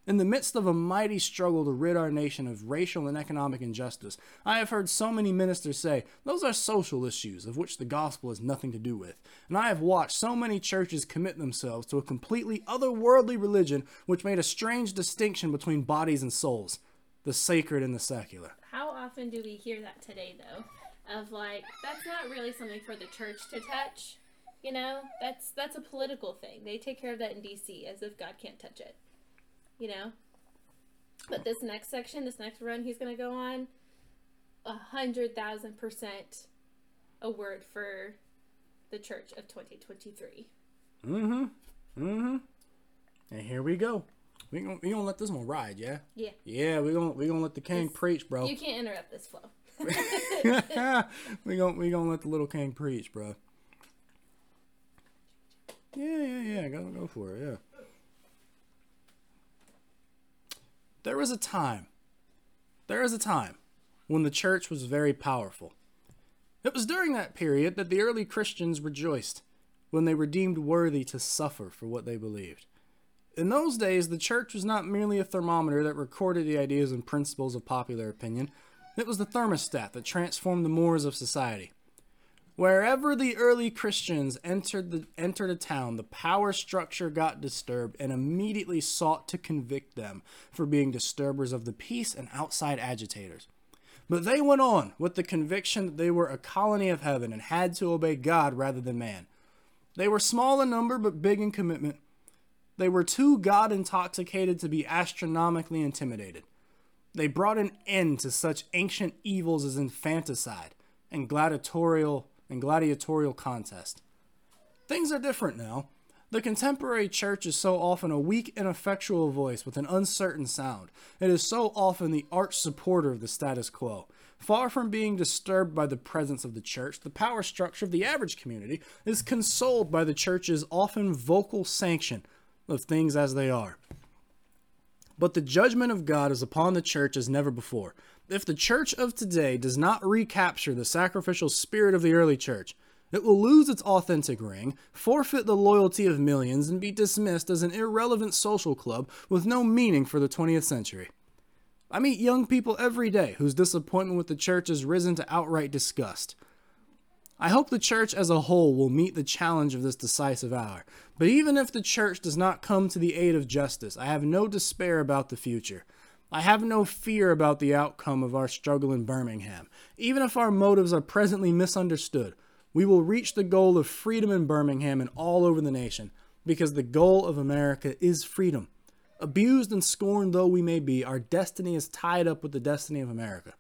In the midst of a mighty struggle to rid our nation of racial and economic injustice, I have heard so many ministers say, those are social issues of which the gospel has nothing to do with. And I have watched so many churches commit themselves to a completely otherworldly religion which made a strange distinction between bodies and souls, the sacred and the secular. How often do we hear that today, though? Of like, that's not really something for the church to touch. You know, that's that's a political thing. They take care of that in D.C. as if God can't touch it. You know. But this next section, this next run, he's gonna go on. A hundred thousand percent, a word for the Church of 2023. Mm-hmm. Mm-hmm. And here we go. We gonna we gonna let this one ride, yeah? Yeah. Yeah, we gonna we gonna let the king It's- preach, bro. You can't interrupt this flow. we gonna we gonna let the little king preach, bro. Yeah, yeah, yeah. Go go for it. Yeah. There was a time. There was a time when the church was very powerful. It was during that period that the early Christians rejoiced when they were deemed worthy to suffer for what they believed. In those days, the church was not merely a thermometer that recorded the ideas and principles of popular opinion, it was the thermostat that transformed the mores of society. Wherever the early Christians entered the entered a town, the power structure got disturbed and immediately sought to convict them for being disturbers of the peace and outside agitators. But they went on with the conviction that they were a colony of heaven and had to obey God rather than man. They were small in number but big in commitment. They were too God intoxicated to be astronomically intimidated. They brought an end to such ancient evils as infanticide and gladiatorial and gladiatorial contest. Things are different now. The contemporary church is so often a weak, and ineffectual voice with an uncertain sound. It is so often the arch supporter of the status quo. Far from being disturbed by the presence of the church, the power structure of the average community is consoled by the church's often vocal sanction of things as they are. But the judgment of God is upon the church as never before. If the church of today does not recapture the sacrificial spirit of the early church, it will lose its authentic ring, forfeit the loyalty of millions, and be dismissed as an irrelevant social club with no meaning for the 20th century. I meet young people every day whose disappointment with the church has risen to outright disgust. I hope the church as a whole will meet the challenge of this decisive hour. But even if the church does not come to the aid of justice, I have no despair about the future. I have no fear about the outcome of our struggle in Birmingham. Even if our motives are presently misunderstood, we will reach the goal of freedom in Birmingham and all over the nation, because the goal of America is freedom. Abused and scorned though we may be, our destiny is tied up with the destiny of America.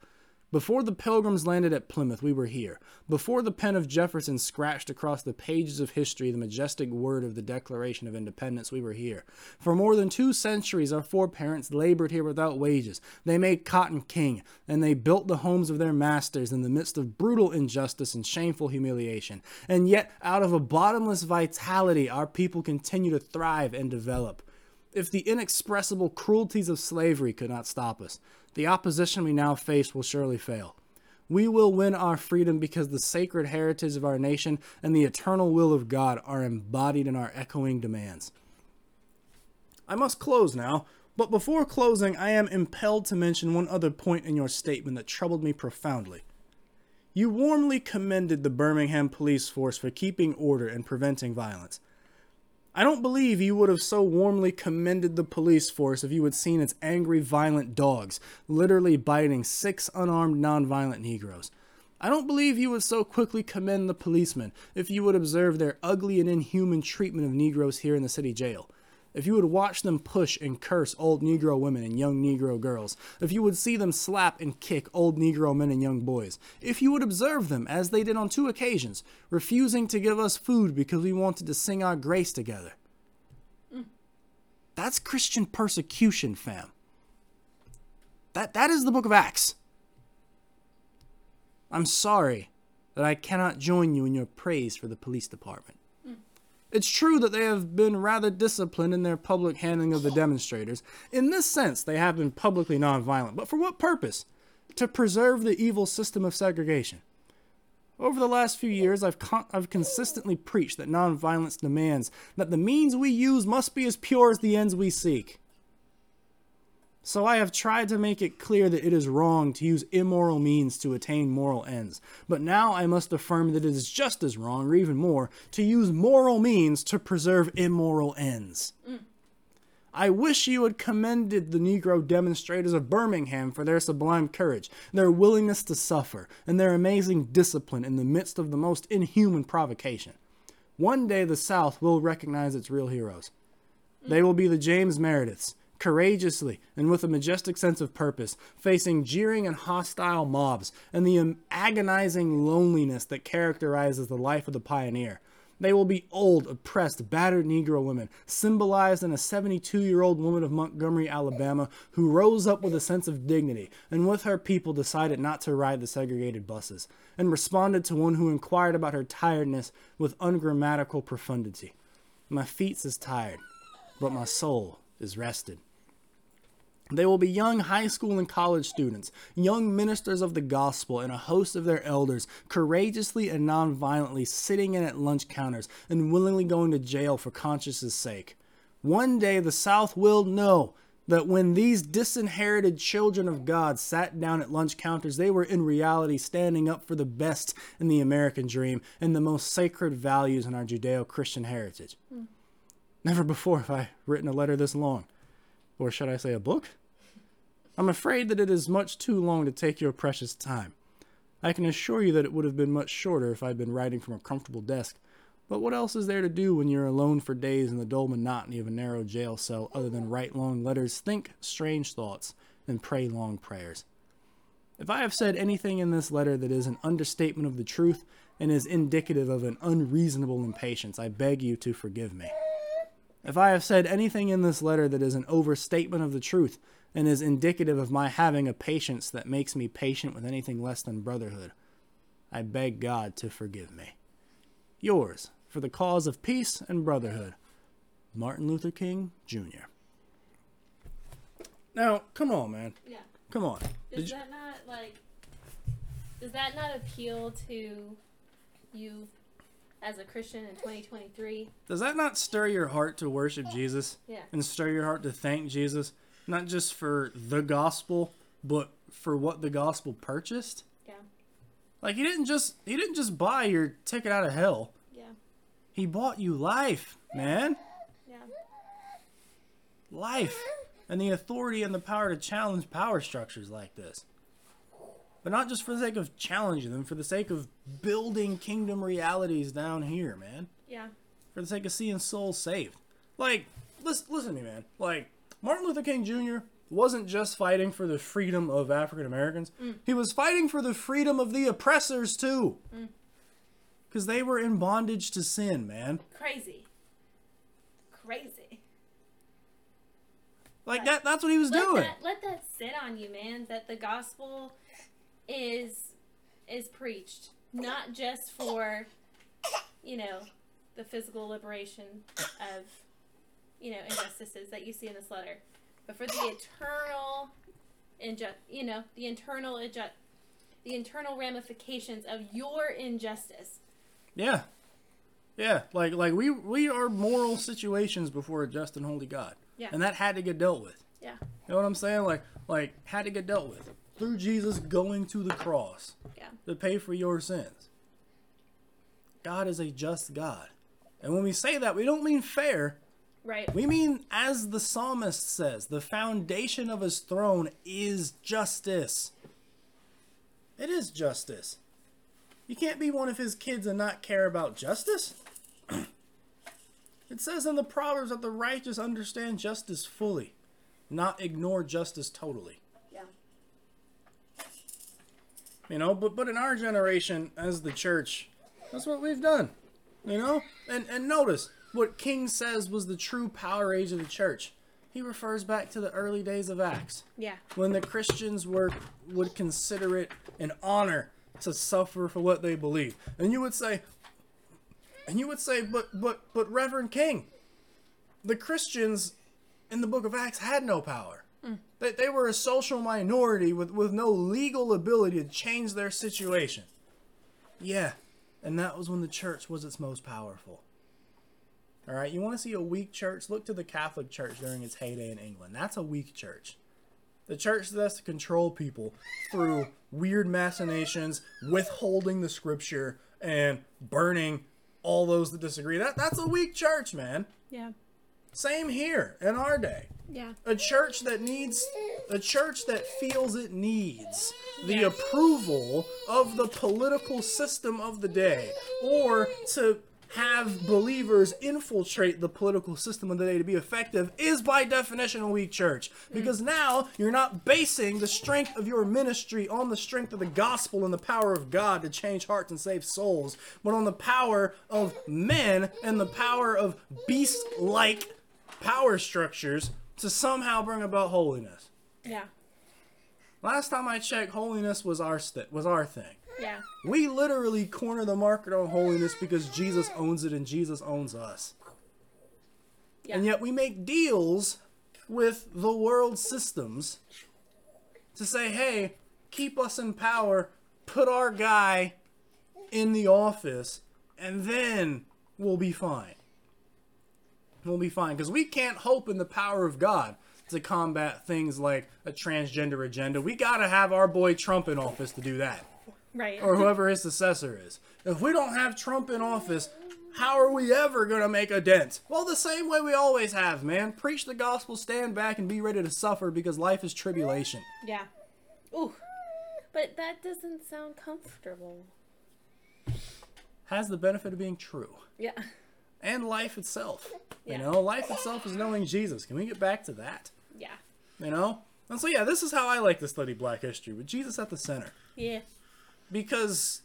Before the pilgrims landed at Plymouth, we were here. Before the pen of Jefferson scratched across the pages of history the majestic word of the Declaration of Independence, we were here. For more than two centuries, our foreparents labored here without wages. They made cotton king, and they built the homes of their masters in the midst of brutal injustice and shameful humiliation. And yet, out of a bottomless vitality, our people continue to thrive and develop. If the inexpressible cruelties of slavery could not stop us, the opposition we now face will surely fail. We will win our freedom because the sacred heritage of our nation and the eternal will of God are embodied in our echoing demands. I must close now, but before closing, I am impelled to mention one other point in your statement that troubled me profoundly. You warmly commended the Birmingham police force for keeping order and preventing violence. I don't believe you would have so warmly commended the police force if you had seen its angry, violent dogs literally biting six unarmed, nonviolent Negroes. I don't believe you would so quickly commend the policemen if you would observe their ugly and inhuman treatment of Negroes here in the city jail if you would watch them push and curse old Negro women and young Negro girls, if you would see them slap and kick old Negro men and young boys, if you would observe them, as they did on two occasions, refusing to give us food because we wanted to sing our grace together. Mm. That's Christian persecution, fam. That, that is the book of Acts. I'm sorry that I cannot join you in your praise for the police department. It's true that they have been rather disciplined in their public handling of the demonstrators. In this sense, they have been publicly nonviolent. But for what purpose? To preserve the evil system of segregation. Over the last few years, I've, con- I've consistently preached that nonviolence demands that the means we use must be as pure as the ends we seek. So I have tried to make it clear that it is wrong to use immoral means to attain moral ends. But now I must affirm that it is just as wrong, or even more, to use moral means to preserve immoral ends. Mm. I wish you had commended the Negro demonstrators of Birmingham for their sublime courage, their willingness to suffer, and their amazing discipline in the midst of the most inhuman provocation. One day the South will recognize its real heroes. They will be the James Merediths, courageously and with a majestic sense of purpose, facing jeering and hostile mobs and the agonizing loneliness that characterizes the life of the pioneer. They will be old, oppressed, battered Negro women, symbolized in a 72 year old woman of Montgomery, Alabama, who rose up with a sense of dignity and with her people decided not to ride the segregated buses, and responded to one who inquired about her tiredness with ungrammatical profundity. My feet is tired, but my soul is rested. They will be young high school and college students, young ministers of the gospel, and a host of their elders, courageously and nonviolently sitting in at lunch counters and willingly going to jail for conscience' sake. One day the South will know that when these disinherited children of God sat down at lunch counters, they were in reality standing up for the best in the American dream and the most sacred values in our Judeo Christian heritage. Mm. Never before have I written a letter this long. Or should I say a book? I'm afraid that it is much too long to take your precious time. I can assure you that it would have been much shorter if I'd been writing from a comfortable desk. But what else is there to do when you're alone for days in the dull monotony of a narrow jail cell other than write long letters, think strange thoughts, and pray long prayers? If I have said anything in this letter that is an understatement of the truth, and is indicative of an unreasonable impatience, I beg you to forgive me. If I have said anything in this letter that is an overstatement of the truth and is indicative of my having a patience that makes me patient with anything less than brotherhood, I beg God to forgive me. Yours, for the cause of peace and brotherhood, Martin Luther King, Jr. Now, come on, man. Yeah. Come on. Does Did you- that not like? Does that not appeal to you as a Christian in 2023? Does that not stir your heart to worship Jesus Yeah. and stir your heart to thank Jesus, not just for the gospel, but for what the gospel purchased? Yeah. Like he didn't just he didn't just buy your ticket out of hell. Yeah. He bought you life, man. Yeah. Life and the authority and the power to challenge power structures like this. But not just for the sake of challenging them, for the sake of building kingdom realities down here, man. Yeah. for the sake of seeing souls saved. Like, listen, listen to me, man. Like, Martin Luther King Jr. wasn't just fighting for the freedom of African Americans, mm. he was fighting for the freedom of the oppressors, too. Mm. Because they were in bondage to sin, man. Crazy. Crazy. Like, that, that's what he was Let doing. that let that sit on you, man. That the gospel is is preached not just for you know the physical liberation of you know injustices that you see in this letter, but for the eternal inju- you know the internal inju- the internal ramifications of your injustice. Yeah. Yeah, like like we we are moral situations before a just and holy God. Yeah. And that had to get dealt with. Yeah. You know what I'm saying? Like like had to get dealt with through Jesus going to the cross. Yeah. to pay for your sins. God is a just God. And when we say that, we don't mean fair. Right. We mean, as the psalmist says, the foundation of his throne is justice. It is justice. You can't be one of his kids and not care about justice. it says in the Proverbs that the righteous understand justice fully, not ignore justice totally. Yeah. You know, but but in our generation as the church, that's what we've done. You know? And and notice what King says was the true power age of the church. He refers back to the early days of Acts, Yeah. when the Christians were would consider it an honor to suffer for what they believe. And you would say and you would say, but but but Reverend King, the Christians in the book of Acts had no power. Mm. They, they were a social minority with, with no legal ability to change their situation. Yeah, and that was when the church was its most powerful. All right, you want to see a weak church? Look to the Catholic Church during its heyday in England. That's a weak church. The church that has to control people through weird machinations, withholding the scripture, and burning all those that disagree. That that's a weak church, man. Yeah. Same here in our day Yeah. a church that needs a church that feels it needs the approval of the political system of the day or to have believers infiltrate the political system of the day to be effective is by definition a weak church because mm. now you're not basing the strength of your ministry on the strength of the gospel and the power of God to change hearts and save souls but on the power of men and the power of beast like power structures to somehow bring about holiness. Yeah. Last time I checked, holiness was our st- was our thing. Yeah. We literally corner the market on holiness because Jesus owns it and Jesus owns us. Yeah. And yet we make deals with the world systems to say, "Hey, keep us in power, put our guy in the office, and then we'll be fine." We'll be fine because we can't hope in the power of God to combat things like a transgender agenda. We got to have our boy Trump in office to do that Right. or whoever his successor is. If we don't have Trump in office, how are we ever going to make a dent? Well, the same way we always have, man. Preach the gospel, stand back, and be ready to suffer because life is tribulation. Yeah. Ooh. But that doesn't sound comfortable. Has the benefit of being true. Yeah. And life itself. Yeah. You know, life itself is knowing Jesus. Can we get back to that? Yeah. You know? And so, yeah, this is how I like to study black history with Jesus at the center. Yeah. Because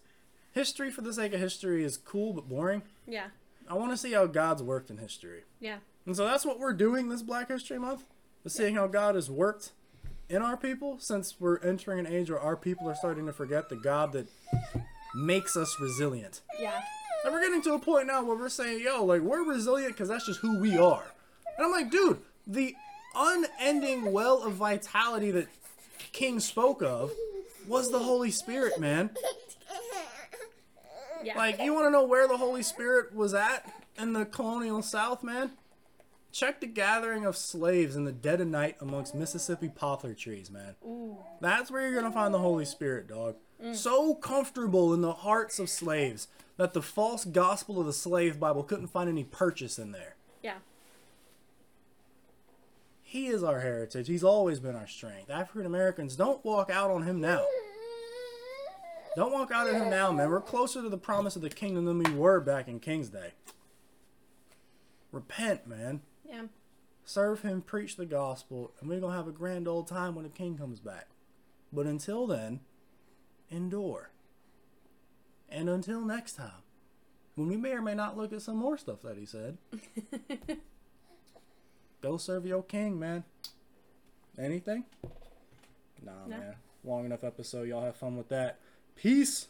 history for the sake of history is cool but boring. Yeah. I want to see how God's worked in history. Yeah. And so that's what we're doing this Black History Month. Is seeing how God has worked in our people since we're entering an age where our people are starting to forget the God that makes us resilient. Yeah. And we're getting to a point now where we're saying, yo, like, we're resilient because that's just who we are. And I'm like, dude, the unending well of vitality that King spoke of was the Holy Spirit, man. Yeah. Like, you want to know where the Holy Spirit was at in the colonial South, man? Check the gathering of slaves in the dead of night amongst Mississippi poplar trees, man. Ooh. That's where you're gonna find the Holy Spirit, dog. Mm. So comfortable in the hearts of slaves that the false gospel of the slave Bible couldn't find any purchase in there. Yeah. He is our heritage. He's always been our strength. African Americans, don't walk out on him now. Don't walk out on him now, man. We're closer to the promise of the kingdom than we were back in King's Day. Repent, man. Yeah. serve him, preach the gospel, and we're gonna have a grand old time when the king comes back. But until then, endure. And until next time, when we may or may not look at some more stuff that he said, go serve your king, man. Anything? Nah, No. man. Long enough episode. Y'all have fun with that. Peace.